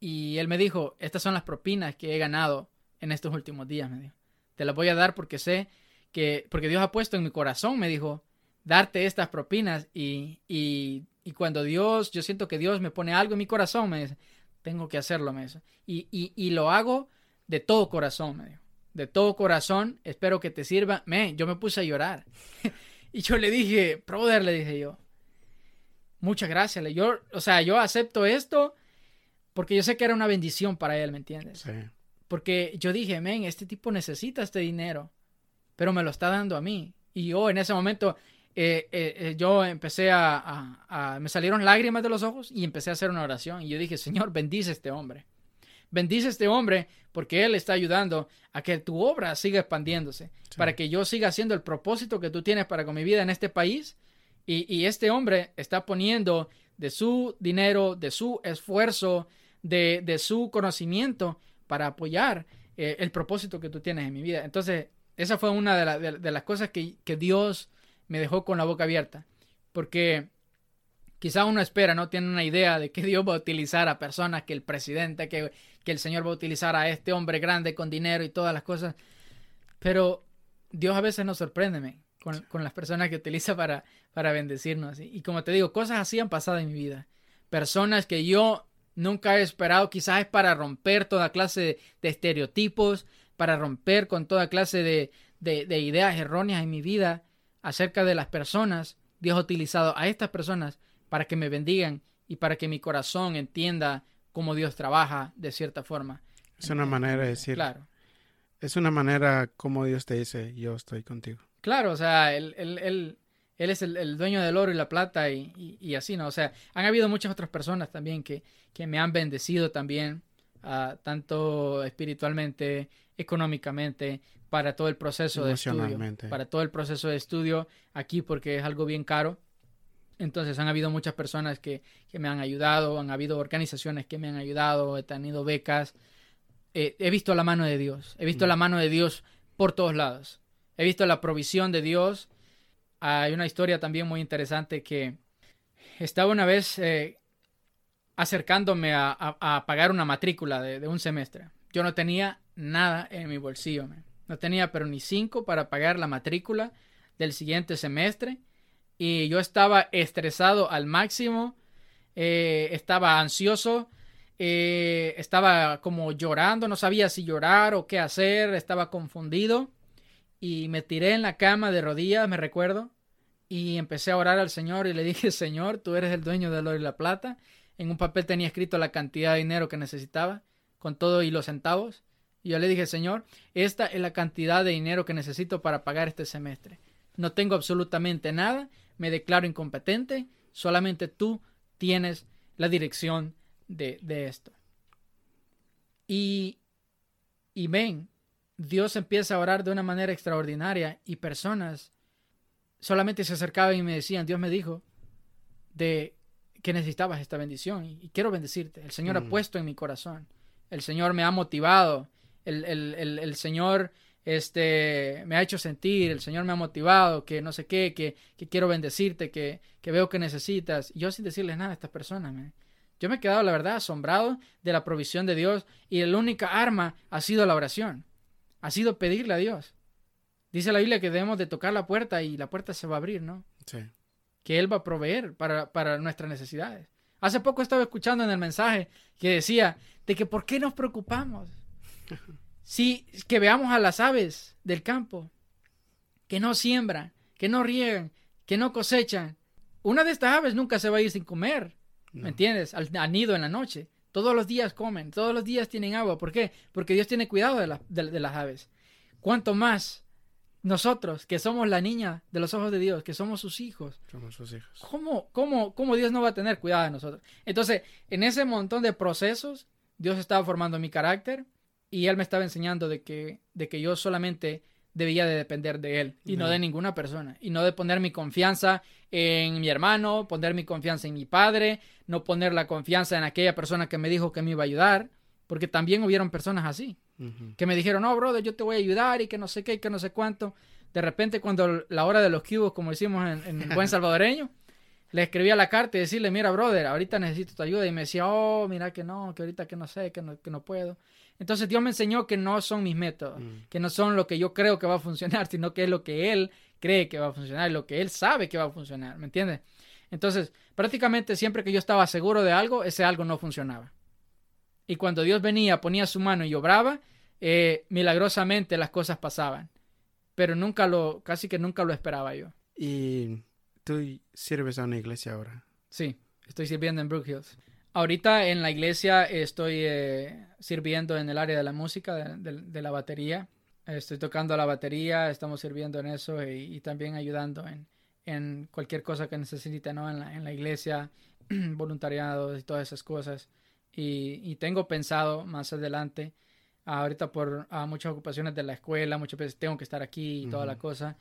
y él me dijo, estas son las propinas que he ganado en estos últimos días, me dijo. Te las voy a dar porque sé que, porque Dios ha puesto en mi corazón, me dijo, darte estas propinas y, y, y cuando Dios, yo siento que Dios me pone algo en mi corazón, me dice, tengo que hacerlo, me dice. Y, y, y lo hago de todo corazón, me dijo. De todo corazón, espero que te sirva. Me, yo me puse a llorar. y yo le dije, brother, le dije yo, muchas gracias. Yo, o sea, yo acepto esto porque yo sé que era una bendición para él, ¿me entiendes? Sí. Porque yo dije, men, este tipo necesita este dinero, pero me lo está dando a mí. Y yo en ese momento, eh, eh, eh, yo empecé a, me salieron lágrimas de los ojos y empecé a hacer una oración. Y yo dije, Señor, bendice a este hombre. Bendice a este hombre porque él está ayudando a que tu obra siga expandiéndose, para que yo siga haciendo el propósito que tú tienes para con mi vida en este país. Y, y este hombre está poniendo de su dinero, de su esfuerzo, de, de su conocimiento para apoyar eh, el propósito que tú tienes en mi vida. Entonces, esa fue una de, las cosas que, Dios me dejó con la boca abierta. Porque quizá uno espera, no tiene una idea de que Dios va a utilizar a personas, que el presidente, que, que el Señor va a utilizar a este hombre grande con dinero y todas las cosas. Pero Dios a veces nos sorprende con, con, las personas que utiliza para, para bendecirnos. Y como te digo, cosas así han pasado en mi vida. Personas que yo nunca he esperado, quizás es para romper toda clase de, estereotipos, para romper con toda clase de, de, ideas erróneas en mi vida acerca de las personas. Dios ha utilizado a estas personas para que me bendigan y para que mi corazón entienda cómo Dios trabaja de cierta forma. Es una manera de decir. Claro. Es una manera como Dios te dice, yo estoy contigo. Claro, o sea, él, él, él es el, dueño del oro y la plata y, así, ¿no? O sea, han habido muchas otras personas también que, que me han bendecido también, uh, tanto espiritualmente, económicamente, para todo el proceso de estudio. Para todo el proceso de estudio aquí porque es algo bien caro. Entonces han habido muchas personas que, que me han ayudado, han habido organizaciones que me han ayudado, he tenido becas. Eh, he visto la mano de Dios, he visto mm. la mano de Dios por todos lados. He visto la provisión de Dios hay una historia también muy interesante que estaba una vez eh, acercándome a, pagar una matrícula de, un semestre. Yo no tenía nada en mi bolsillo, no tenía pero ni cinco para pagar la matrícula del siguiente semestre. Y yo estaba estresado al máximo, eh, estaba ansioso, eh, estaba como llorando, no sabía si llorar o qué hacer, estaba confundido y me tiré en la cama de rodillas, me recuerdo, y empecé a orar al Señor y le dije, Señor, tú eres el dueño del oro y la plata. En un papel tenía escrito la cantidad de dinero que necesitaba, con todo y los centavos. Y yo le dije, Señor, esta es la cantidad de dinero que necesito para pagar este semestre. No tengo absolutamente nada, me declaro incompetente, solamente tú tienes la dirección de, de esto. Y, y ven, Dios empieza a orar de una manera extraordinaria y personas solamente se acercaban y me decían, Dios me dijo de que necesitabas esta bendición y, quiero bendecirte. El Señor ha mm. puesto en mi corazón. El Señor me ha motivado. El, el, el, Señor este, me ha hecho sentir, el Señor me ha motivado, que no sé qué, que, que quiero bendecirte, que, que, veo que necesitas. Y yo sin decirles nada a estas personas, Yo me he quedado, la verdad, asombrado de la provisión de Dios y la única arma ha sido la oración. Ha sido pedirle a Dios. Dice la Biblia que debemos de tocar la puerta y la puerta se va a abrir, ¿no? Sí. Que Él va a proveer para, para nuestras necesidades. Hace poco estaba escuchando en el mensaje que decía de que por qué nos preocupamos. Si que veamos a las aves del campo, que no siembran, que no riegan, que no cosechan. Una de estas aves nunca se va a ir sin comer, ¿me entiendes? Al, nido en la noche. Todos los días comen, todos los días tienen agua. ¿Por qué? Porque Dios tiene cuidado de, de las aves. ¿Cuánto más nosotros, que somos la niña de los ojos de Dios, que somos sus hijos. Somos sus hijos. ¿Cómo, cómo, cómo Dios no va a tener cuidado de nosotros? Entonces, en ese montón de procesos, Dios estaba formando mi carácter y Él me estaba enseñando de que, de que yo solamente debía de depender de Él y no de ninguna persona. Y no de poner mi confianza en mi hermano, poner mi confianza en mi padre, no poner la confianza en aquella persona que me dijo que me iba a ayudar, porque también hubieron personas así que me dijeron, no, brother, yo te voy a ayudar y que no sé qué y que no sé cuánto. De repente, cuando la hora de los cubos, como decimos en, buen salvadoreño, le escribía la carta y decirle, mira, brother, ahorita necesito tu ayuda. Y me decía, oh, mira que no, que ahorita que no sé, que no, que no puedo. Entonces Dios me enseñó que no son mis métodos, mm. que no son lo que yo creo que va a funcionar, sino que es lo que Él cree que va a funcionar, lo que Él sabe que va a funcionar, ¿me entiendes? Entonces, prácticamente siempre que yo estaba seguro de algo, ese algo no funcionaba. Y cuando Dios venía, ponía su mano y obraba, eh, milagrosamente las cosas pasaban. Pero nunca lo, casi que nunca lo esperaba yo. ¿Y tú sirves a una iglesia ahora? Sí, estoy sirviendo en Brook Hills. Ahorita en la iglesia estoy eh, sirviendo en el área de la música, de, la batería. Estoy tocando la batería, estamos sirviendo en eso y, también ayudando en, en, cualquier cosa que necesite ¿no? en, la, en la iglesia, voluntariado y todas esas cosas. Y, y tengo pensado más adelante ahorita por muchas ocupaciones de la escuela, muchas veces tengo que estar aquí y toda la cosa.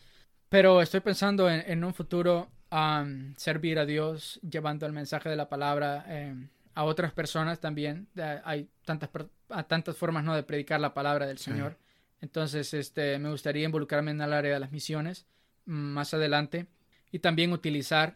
Pero estoy pensando en, un futuro servir a Dios llevando el mensaje de la palabra em, a otras personas también. hay tantas, tantas formas ¿no? de predicar la palabra del Señor. Entonces, este, me gustaría involucrarme en el área de las misiones mm, más adelante y también utilizar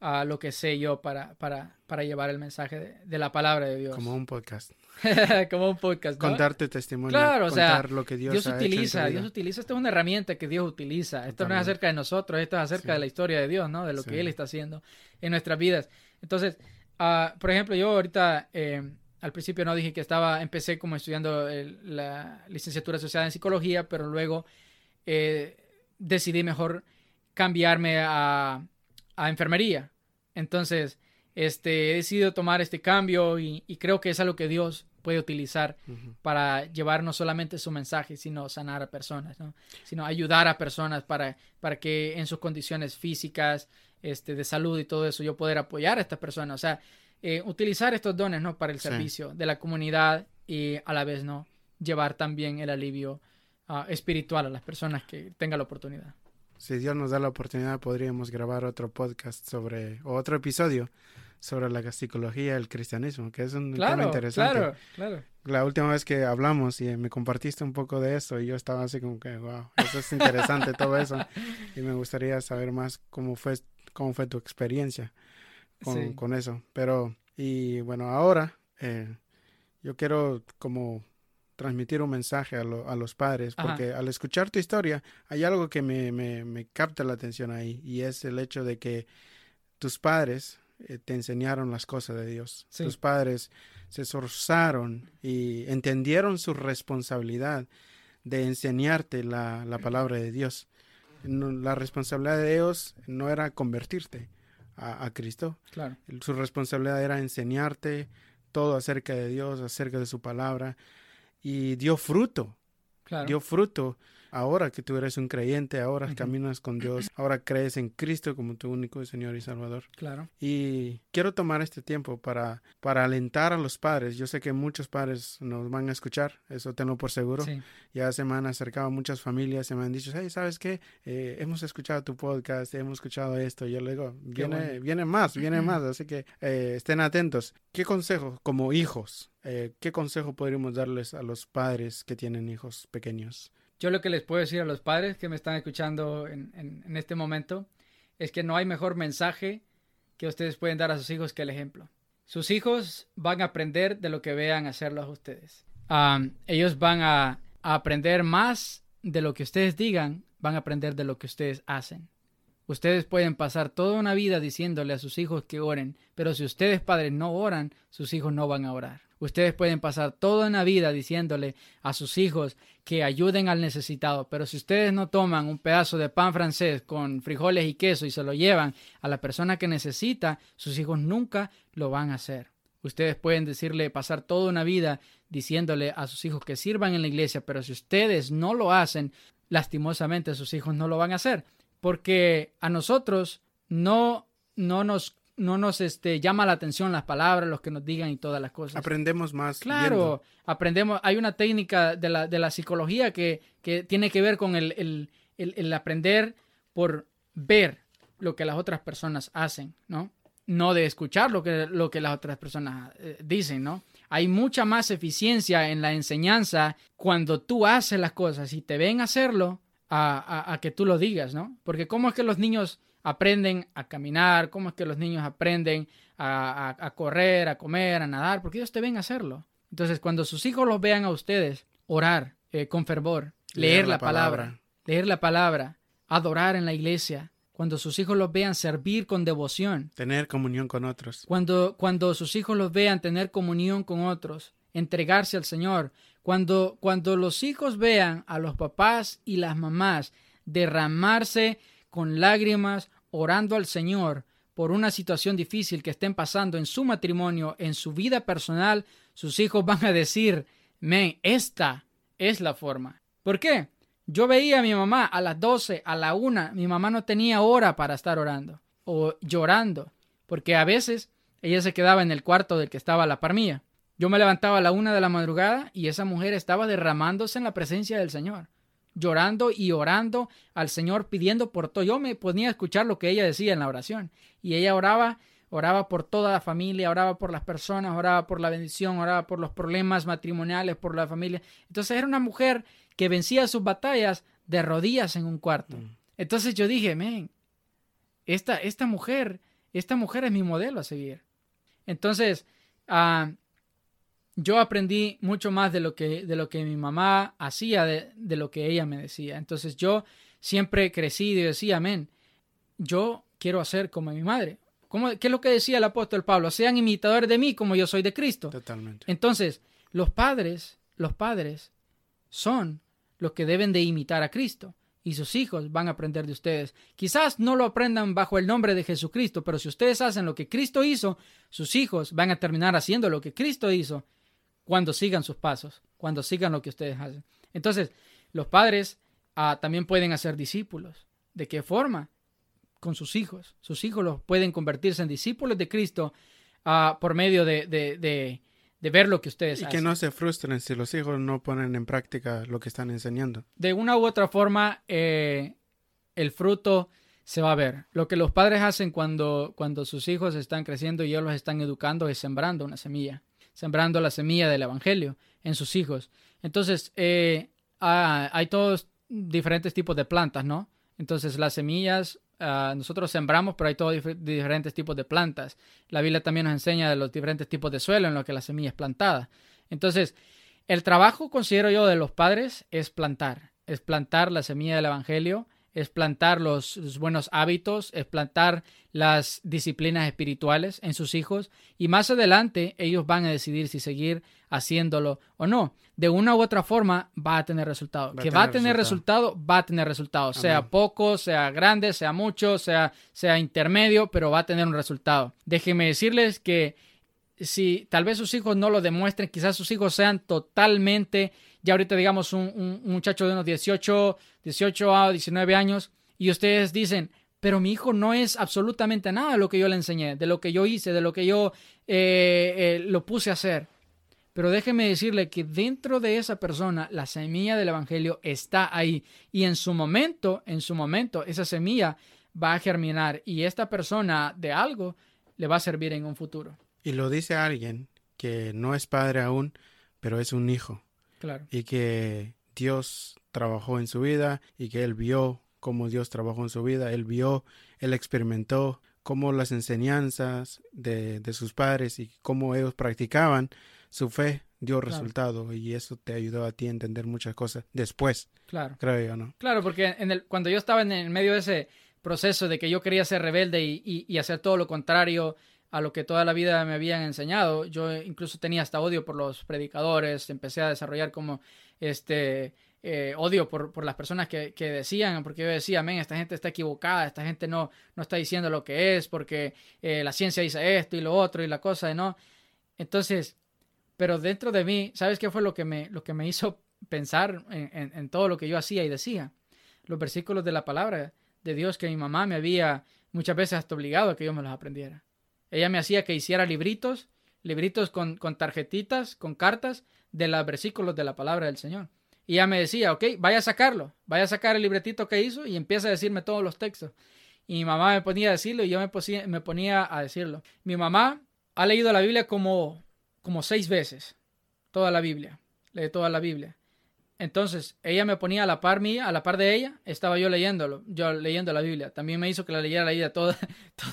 a lo que sé yo para, para, para llevar el mensaje de, la palabra de Dios. Como un podcast. Como un podcast. ¿no? Contar tu testimonio. Claro, o sea, lo que Dios, Dios utiliza. Dios utiliza. Esta es una herramienta que Dios utiliza. Esto no es acerca de nosotros, esto es acerca de la historia de Dios, ¿no? De lo que Él está haciendo en nuestras vidas. Entonces, uh, por ejemplo, yo ahorita, eh, al principio no dije que estaba, empecé como estudiando la licenciatura asociada en psicología, pero luego eh, decidí mejor cambiarme a a enfermería. Entonces, este, he decidido tomar este cambio y, creo que es algo que Dios puede utilizar para llevar no solamente su mensaje, sino sanar a personas, ¿no? sino ayudar a personas para, para que en sus condiciones físicas, este, de salud y todo eso, yo poder apoyar a estas personas. O sea, eh, utilizar estos dones ¿no? para el servicio de la comunidad y a la vez no llevar también el alivio ah, espiritual a las personas que tengan la oportunidad si Dios nos da la oportunidad, podríamos grabar otro podcast sobre, o otro episodio sobre la psicología y el cristianismo, que es un tema interesante. Claro, claro. La última vez que hablamos y me compartiste un poco de eso y yo estaba así como que, wow, eso es interesante todo eso. Y me gustaría saber más cómo fue, cómo fue tu experiencia con, con eso. Pero, y bueno, ahora eh, yo quiero como transmitir un mensaje a, a los padres, porque al escuchar tu historia hay algo que me, me, me, capta la atención ahí y es el hecho de que tus padres eh, te enseñaron las cosas de Dios. Tus padres se esforzaron y entendieron su responsabilidad de enseñarte la, la palabra de Dios. La responsabilidad de ellos no era convertirte a, a Cristo. Claro. Su responsabilidad era enseñarte todo acerca de Dios, acerca de su palabra y dio fruto. Dio fruto ahora que tú eres un creyente, ahora caminas con Dios, ahora crees en Cristo como tu único Señor y Salvador. Claro. Y quiero tomar este tiempo para, para alentar a los padres. Yo sé que muchos padres nos van a escuchar, eso tengo por seguro. Ya se me han acercado muchas familias, se me han dicho, hey, ¿sabes qué? Eh, hemos escuchado tu podcast, hemos escuchado esto. Yo le digo, viene, viene más, viene más, así que eh, estén atentos. ¿Qué consejo como hijos? Eh, ¿Qué consejo podríamos darles a los padres que tienen hijos pequeños? Yo lo que les puedo decir a los padres que me están escuchando en, este momento es que no hay mejor mensaje que ustedes pueden dar a sus hijos que el ejemplo. Sus hijos van a aprender de lo que vean hacerlo a ustedes. Ellos van a, a aprender más de lo que ustedes digan, van a aprender de lo que ustedes hacen. Ustedes pueden pasar toda una vida diciéndole a sus hijos que oren, pero si ustedes padres no oran, sus hijos no van a orar. Ustedes pueden pasar toda una vida diciéndole a sus hijos que ayuden al necesitado, pero si ustedes no toman un pedazo de pan francés con frijoles y queso y se lo llevan a la persona que necesita, sus hijos nunca lo van a hacer. Ustedes pueden decirle, pasar toda una vida diciéndole a sus hijos que sirvan en la iglesia, pero si ustedes no lo hacen, lastimosamente sus hijos no lo van a hacer, porque a nosotros no, no nos no nos este, llama la atención las palabras, los que nos digan y todas las cosas. Aprendemos más. Claro, aprendemos. Hay una técnica de la, de la psicología que, que, tiene que ver con el, el, el, aprender por ver lo que las otras personas hacen, ¿no? No de escuchar lo que, lo que las otras personas eh, dicen, ¿no? Hay mucha más eficiencia en la enseñanza cuando tú haces las cosas y te ven hacerlo a, a, a que tú lo digas, ¿no? Porque ¿cómo es que los niños aprenden a caminar, cómo es que los niños aprenden a, correr, a comer, a nadar, porque ellos te ven hacerlo. Entonces, cuando sus hijos los vean a ustedes orar eh, con fervor, leer, la, palabra, leer la palabra, adorar en la iglesia, cuando sus hijos los vean servir con devoción, tener comunión con otros, cuando, cuando sus hijos los vean tener comunión con otros, entregarse al Señor, cuando, cuando los hijos vean a los papás y las mamás derramarse con lágrimas, orando al Señor por una situación difícil que estén pasando en su matrimonio, en su vida personal, sus hijos van a decir, men, esta es la forma. ¿Por qué? Yo veía a mi mamá a las 12, a la una, mi mamá no tenía hora para estar orando o llorando, porque a veces ella se quedaba en el cuarto del que estaba la par. Yo me levantaba a la una de la madrugada y esa mujer estaba derramándose en la presencia del Señor llorando y orando al Señor pidiendo por todo. Yo me ponía a escuchar lo que ella decía en la oración y ella oraba, oraba por toda la familia, oraba por las personas, oraba por la bendición, oraba por los problemas matrimoniales, por la familia. Entonces era una mujer que vencía sus batallas de rodillas en un cuarto. Mm. Entonces yo dije, men, esta, esta mujer, esta mujer es mi modelo a seguir. Entonces, uh, yo aprendí mucho más de lo que, de lo que mi mamá hacía, de, de lo que ella me decía. Entonces yo siempre crecí y decía, amén, yo quiero hacer como mi madre. ¿Cómo, ¿Qué es lo que decía el apóstol Pablo? Sean imitadores de mí como yo soy de Cristo. Totalmente. Entonces, los padres, los padres son los que deben de imitar a Cristo y sus hijos van a aprender de ustedes. Quizás no lo aprendan bajo el nombre de Jesucristo, pero si ustedes hacen lo que Cristo hizo, sus hijos van a terminar haciendo lo que Cristo hizo cuando sigan sus pasos, cuando sigan lo que ustedes hacen. Entonces, los padres ah, también pueden hacer discípulos. ¿De qué forma? Con sus hijos. Sus hijos los pueden convertirse en discípulos de Cristo ah, por medio de, de, de, ver lo que ustedes hacen. Y que no se frustren si los hijos no ponen en práctica lo que están enseñando. De una u otra forma, eh, el fruto se va a ver. Lo que los padres hacen cuando, cuando sus hijos están creciendo y ellos los están educando es sembrando una semilla sembrando la semilla del Evangelio en sus hijos. Entonces, eh, ah, hay todos diferentes tipos de plantas, ¿no? Entonces, las semillas ah, nosotros sembramos, pero hay todos diferentes tipos de plantas. La Biblia también nos enseña de los diferentes tipos de suelo en los que la semilla es plantada. Entonces, el trabajo, considero yo, de los padres es plantar, es plantar la semilla del Evangelio es plantar los, buenos hábitos, es plantar las disciplinas espirituales en sus hijos y más adelante ellos van a decidir si seguir haciéndolo o no. De una u otra forma va a tener resultado. que va a tener resultado. va a tener resultado. Sea poco, sea grande, sea mucho, sea, sea intermedio, pero va a tener un resultado. Déjenme decirles que si tal vez sus hijos no lo demuestren, quizás sus hijos sean totalmente ya ahorita digamos un, muchacho de unos 18, 18 a 19 años, y ustedes dicen, pero mi hijo no es absolutamente nada de lo que yo le enseñé, de lo que yo hice, de lo que yo eh, eh, lo puse a hacer. Pero déjeme decirle que dentro de esa persona la semilla del Evangelio está ahí y en su momento, en su momento, esa semilla va a germinar y esta persona de algo le va a servir en un futuro. Y lo dice alguien que no es padre aún, pero es un hijo. Y que Dios trabajó en su vida y que él vio cómo Dios trabajó en su vida, él vio, él experimentó cómo las enseñanzas de, de sus padres y cómo ellos practicaban su fe dio Claro. resultado y eso te ayudó a ti a entender muchas cosas después, Claro. creo yo, ¿no? Claro, porque en el, cuando yo estaba en el medio de ese proceso de que yo quería ser rebelde y, y- y hacer todo lo contrario a lo que toda la vida me habían enseñado, yo incluso tenía hasta odio por los predicadores, empecé a desarrollar como este eh, odio por, por las personas que, que decían, porque yo decía, men, esta gente está equivocada, esta gente no, no está diciendo lo que es, porque eh, la ciencia dice esto y lo otro y la cosa, ¿no? Entonces, pero dentro de mí, ¿sabes qué fue lo que me, lo que me hizo pensar en, en- en todo lo que yo hacía y decía? Los versículos de la palabra de Dios que mi mamá me había muchas veces hasta obligado a que yo me los aprendiera. Ella me hacía que hiciera libritos, libritos con, con tarjetitas, con cartas de los versículos de la palabra del Señor. Y ella me decía, ok, vaya a sacarlo, vaya a sacar el libretito que hizo y empieza a decirme todos los textos. Y mi mamá me ponía a decirlo y yo me, ponía a decirlo. Mi mamá ha leído la Biblia como, como seis veces, toda la Biblia, lee toda la Biblia. Entonces, ella me ponía a la par mía, a la par de ella, estaba yo leyéndolo, yo leyendo la Biblia. También me hizo que la leyera la Biblia todo,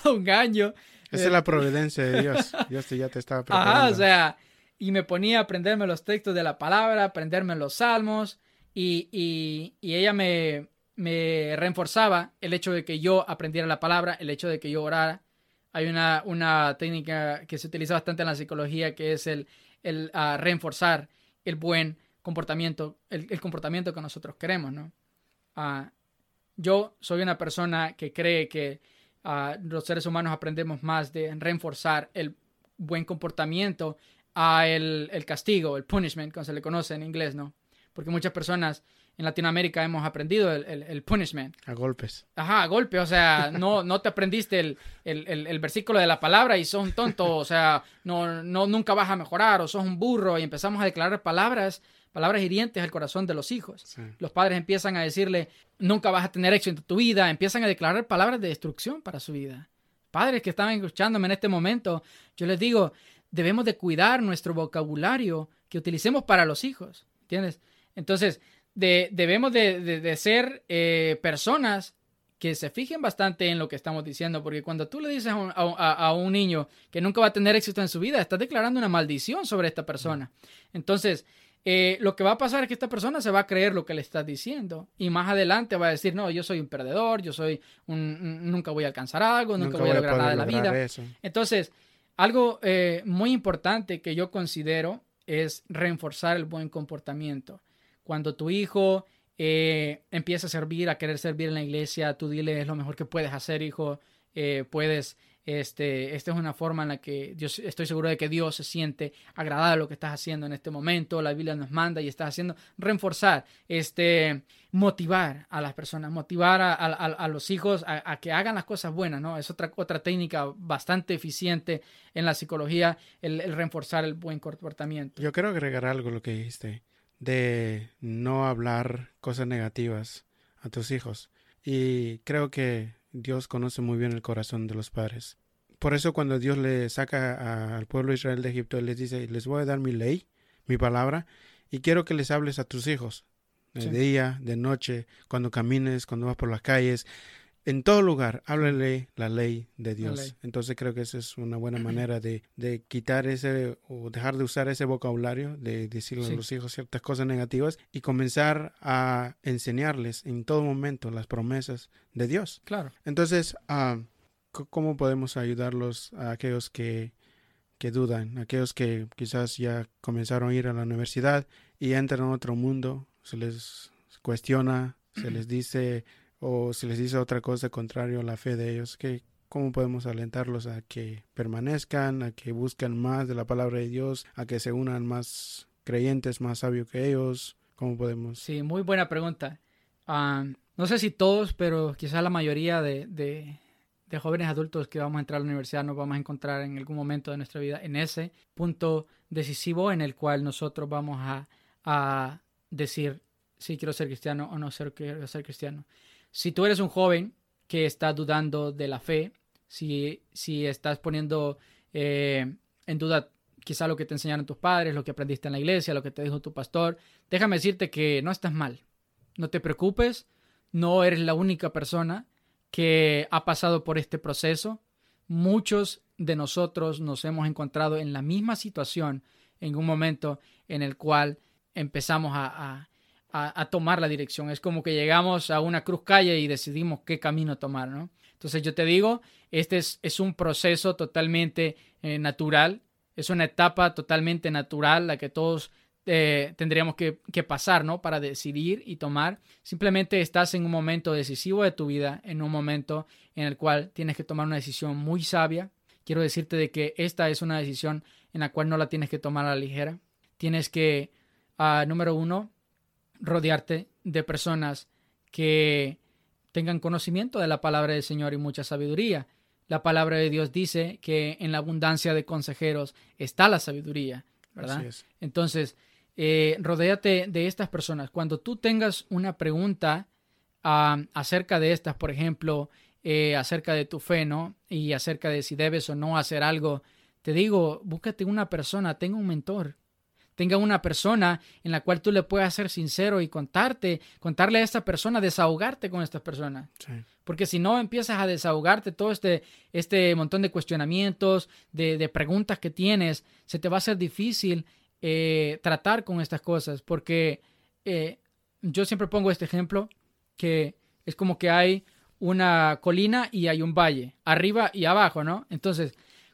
todo un año. Esa es la providencia de Dios. Dios ya te estaba preparando. Ajá, o sea, y me ponía a aprenderme los textos de la palabra, aprenderme los salmos, y, y, y ella me, me reforzaba el hecho de que yo aprendiera la palabra, el hecho de que yo orara. Hay una, una técnica que se utiliza bastante en la psicología que es el, el ah, reforzar el buen comportamiento, el, el comportamiento que nosotros queremos, ¿no? Ah, yo soy una persona que cree que ah, los seres humanos aprendemos más de reforzar el buen comportamiento a el, el castigo, el punishment, como se le conoce en inglés, ¿no? Porque muchas personas en Latinoamérica hemos aprendido el, el- el punishment. A golpes. Ajá, a golpe, o sea, no, no te aprendiste el, el, el- el versículo de la palabra y sos un tonto, o sea, no, no, nunca vas a mejorar, o sos un burro, y empezamos a declarar palabras, palabras hirientes al corazón de los hijos. Sí. Los padres empiezan a decirle, nunca vas a tener éxito en tu vida, empiezan a declarar palabras de destrucción para su vida. Padres que están escuchándome en este momento, yo les digo, debemos de cuidar nuestro vocabulario que utilicemos para los hijos, ¿entiendes? Entonces, de- debemos de, de- de ser eh, personas que se fijen bastante en lo que estamos diciendo, porque cuando tú le dices a un, a- a- a un niño que nunca va a tener éxito en su vida, estás declarando una maldición sobre esta persona. Entonces, eh, lo que va a pasar es que esta persona se va a creer lo que le estás diciendo y más adelante va a decir, no, yo soy un perdedor, yo soy un, un- nunca voy a alcanzar algo, nunca, voy a lograr nada de la vida. eso. Entonces, algo eh, muy importante que yo considero es reforzar el buen comportamiento. Cuando tu hijo eh, empieza a servir, a querer servir en la iglesia, tú dile es lo mejor que puedes hacer, hijo. Puedes, este, esta es una forma en la que Dios, estoy seguro de que Dios se siente agradado de lo que estás haciendo en este momento. La Biblia nos manda y estás haciendo reforzar, este, motivar a las personas, motivar a, a- a- a los hijos a, a que hagan las cosas buenas, ¿no? Es otra, otra técnica bastante eficiente en la psicología, el, el reforzar el buen comportamiento. Yo quiero agregar algo a lo que dijiste, de no hablar cosas negativas a tus hijos. Y creo que Dios conoce muy bien el corazón de los padres. Por eso cuando Dios le saca a- al pueblo de Israel de Egipto, Él les dice, les voy a dar mi ley, mi palabra, y quiero que les hables a tus hijos, de Sí. día, de noche, cuando camines, cuando vas por las calles, en todo lugar, háblale la ley de Dios. ley. Entonces creo que esa es una buena manera de, de quitar ese o dejar de usar ese vocabulario, de decirle Sí. a los hijos ciertas cosas negativas y comenzar a enseñarles en todo momento las promesas de Dios. Claro. Entonces, c- ¿cómo podemos ayudarlos a aquellos que, que dudan, aquellos que quizás ya comenzaron a ir a la universidad y entran a otro mundo, se les cuestiona, se les dice o se les dice otra cosa contrario a la fe de ellos? ¿Qué, ¿Cómo podemos alentarlos a que permanezcan, a que busquen más de la palabra de Dios, a que se unan más creyentes, más sabios que ellos? ¿Cómo podemos? Sí, muy buena pregunta. Ah, no sé si todos, pero quizás la mayoría de, jóvenes adultos que vamos a entrar a la universidad nos vamos a encontrar en algún momento de nuestra vida en ese punto decisivo en el cual nosotros vamos a, a decir si quiero ser cristiano o no quiero ser cristiano. Si tú eres un joven que está dudando de la fe, si, si estás poniendo eh, en duda quizá lo que te enseñaron tus padres, lo que aprendiste en la iglesia, lo que te dijo tu pastor, déjame decirte que no estás mal. No te preocupes, no eres la única persona que ha pasado por este proceso. muchos de nosotros nos hemos encontrado en la misma situación en un momento en el cual empezamos a, a, tomar la dirección. Es como que llegamos a una cruz calle y decidimos qué camino tomar, ¿no? Entonces yo te digo, este es, es un proceso totalmente eh, natural, es una etapa totalmente natural la que todos eh, tendríamos que, que, pasar, ¿no? Para decidir y tomar. Simplemente estás en un momento decisivo de tu vida, en un momento en el cual tienes que tomar una decisión muy sabia. Quiero decirte de que esta es una decisión en la cual no la tienes que tomar a la ligera. Tienes que, uh, número uno, rodearte de personas que tengan conocimiento de la palabra del Señor y mucha sabiduría. La palabra de Dios dice que en la abundancia de consejeros está la sabiduría, ¿verdad? Entonces, eh, rodéate de estas personas. Cuando tú tengas una pregunta ah, acerca de estas, por ejemplo, eh, acerca de tu fe, ¿no? Y acerca de si debes o no hacer algo, te digo, búscate una persona, tenga un mentor, tenga una persona en la cual tú le puedas ser sincero y contarte, contarle a esta persona, desahogarte con esta persona. Porque si no empiezas a desahogarte todo este, este montón de cuestionamientos, de, de preguntas que tienes, se te va a hacer difícil eh, tratar con estas cosas. Porque eh, yo siempre pongo este ejemplo que es como que hay una colina y hay un valle, arriba y abajo, ¿no? Entonces,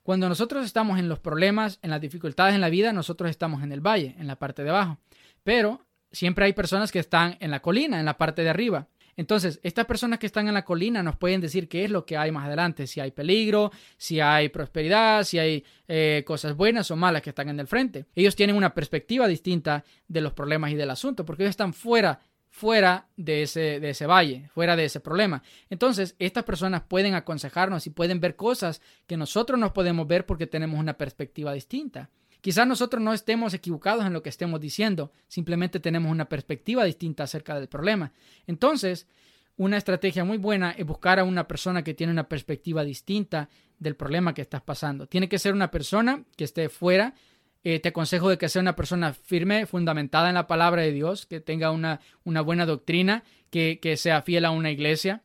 cuando nosotros estamos en los problemas, en las dificultades en la vida, nosotros estamos en el valle, en la parte de abajo. Pero siempre hay personas que están en la colina, en la parte de arriba. Entonces, estas personas que están en la colina nos pueden decir qué es lo que hay más adelante, si hay peligro, si hay prosperidad, si hay eh, cosas buenas o malas que están en el frente. Ellos tienen una perspectiva distinta de los problemas y del asunto, porque ellos están fuera fuera de ese, de ese valle, fuera de ese problema. Entonces, estas personas pueden aconsejarnos y pueden ver cosas que nosotros no podemos ver porque tenemos una perspectiva distinta. Quizás nosotros no estemos equivocados en lo que estemos diciendo, simplemente tenemos una perspectiva distinta acerca del problema. Entonces, una estrategia muy buena es buscar a una persona que tiene una perspectiva distinta del problema que estás pasando. Tiene que ser una persona que esté fuera eh, te aconsejo de que sea una persona firme, fundamentada en la palabra de Dios, que tenga una, una buena doctrina, que, que, sea fiel a una iglesia,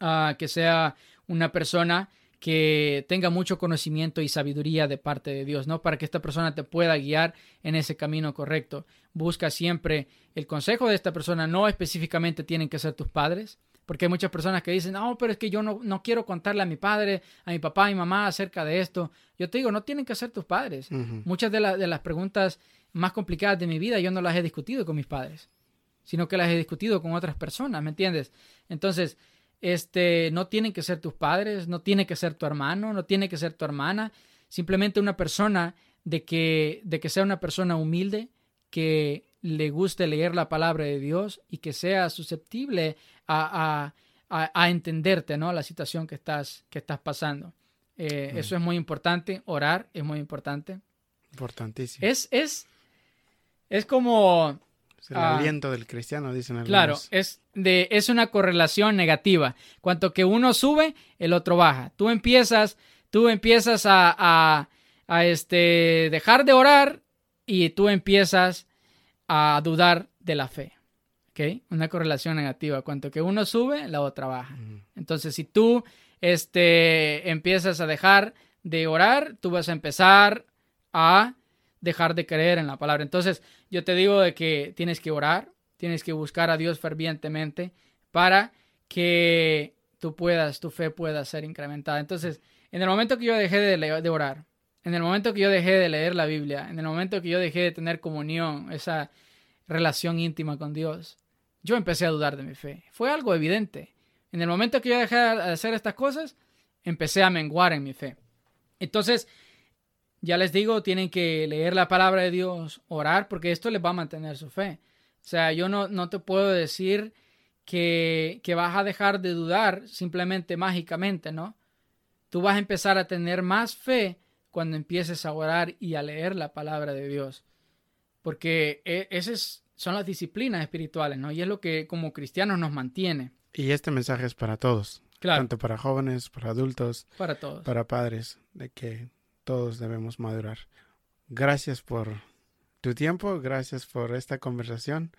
uh, que sea una persona que tenga mucho conocimiento y sabiduría de parte de Dios, ¿no? Para que esta persona te pueda guiar en ese camino correcto. Busca siempre el consejo de esta persona, no específicamente tienen que ser tus padres, porque hay muchas personas que dicen, no, pero es que yo no, no quiero contarle a mi padre, a mi papá, a mi mamá acerca de esto. Yo te digo, no tienen que ser tus padres. Muchas de, de las preguntas más complicadas de mi vida yo no las he discutido con mis padres, sino que las he discutido con otras personas, ¿me entiendes? Entonces, este, no tienen que ser tus padres, no tiene que ser tu hermano, no tiene que ser tu hermana, simplemente una persona de que, de que sea una persona humilde, que le guste leer la palabra de Dios y que sea susceptible a, a, entenderte, ¿no? La situación que estás, que estás pasando. Eh, eso es muy importante. Orar es muy importante. Importantísimo. Es, es, es como... el ah, aliento del cristiano, dicen algunos. Claro, es, de, es una correlación negativa. Cuanto que uno sube, el otro baja. Tú empiezas, tú empiezas a, a, a este, dejar de orar y tú empiezas a dudar de la fe. ¿Ok? Una correlación negativa. Cuanto que uno sube, la otra baja. Entonces, si tú este, empiezas a dejar de orar, tú vas a empezar a dejar de creer en la palabra. Entonces, yo te digo de que tienes que orar, tienes que buscar a Dios fervientemente para que tú puedas, tu fe pueda ser incrementada. Entonces, en el momento que yo dejé de, de orar, en el momento que yo dejé de leer la Biblia, en el momento que yo dejé de tener comunión, esa relación íntima con Dios, yo empecé a dudar de mi fe. Fue algo evidente. En el momento que yo dejé de hacer estas cosas, empecé a menguar en mi fe. Entonces, ya les digo, tienen que leer la palabra de Dios, orar, porque esto les va a mantener su fe. O sea, yo no, no te puedo decir que, que vas a dejar de dudar simplemente mágicamente, ¿no? Tú vas a empezar a tener más fe cuando empieces a orar y a leer la palabra de Dios. Porque e, esas son las disciplinas espirituales, ¿no? Y es lo que como cristianos nos mantiene. Y este mensaje es para todos. Claro. Tanto para jóvenes, para adultos. Para todos. Para padres, de que todos debemos madurar. Gracias por tu tiempo, gracias por esta conversación.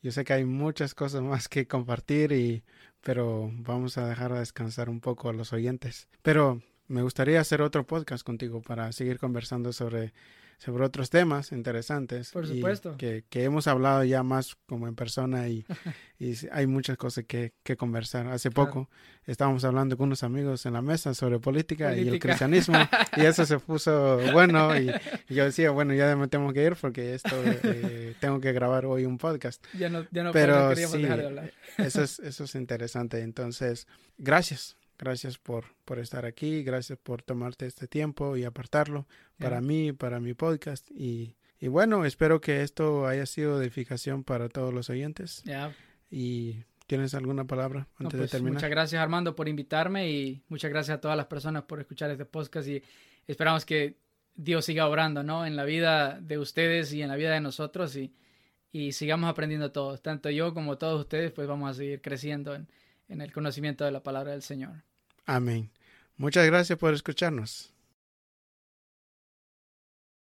Yo sé que hay muchas cosas más que compartir y pero vamos a dejar a descansar un poco a los oyentes. Pero me gustaría hacer otro podcast contigo para seguir conversando sobre sobre otros temas interesantes. Por supuesto. Que, que, hemos hablado ya más como en persona y, y hay muchas cosas que, que conversar. Hace poco estábamos hablando con unos amigos en la mesa sobre política, y el cristianismo y eso se puso bueno y, yo decía, bueno, ya me tengo que ir porque esto eh, tengo que grabar hoy un podcast. Ya no, ya no Pero sí, dejar de hablar. eso, es, eso es interesante. Entonces, gracias Gracias por, por estar aquí, gracias por tomarte este tiempo y apartarlo para mí, para mi podcast. Y, y, bueno, espero que esto haya sido de edificación para todos los oyentes. Y ¿Tienes alguna palabra antes de pues, terminar? Muchas gracias Armando por invitarme y muchas gracias a todas las personas por escuchar este podcast y esperamos que Dios siga obrando ¿no? en la vida de ustedes y en la vida de nosotros y, y sigamos aprendiendo todos, tanto yo como todos ustedes, pues vamos a seguir creciendo en, en el conocimiento de la palabra del Señor. Amén. Muchas gracias por escucharnos.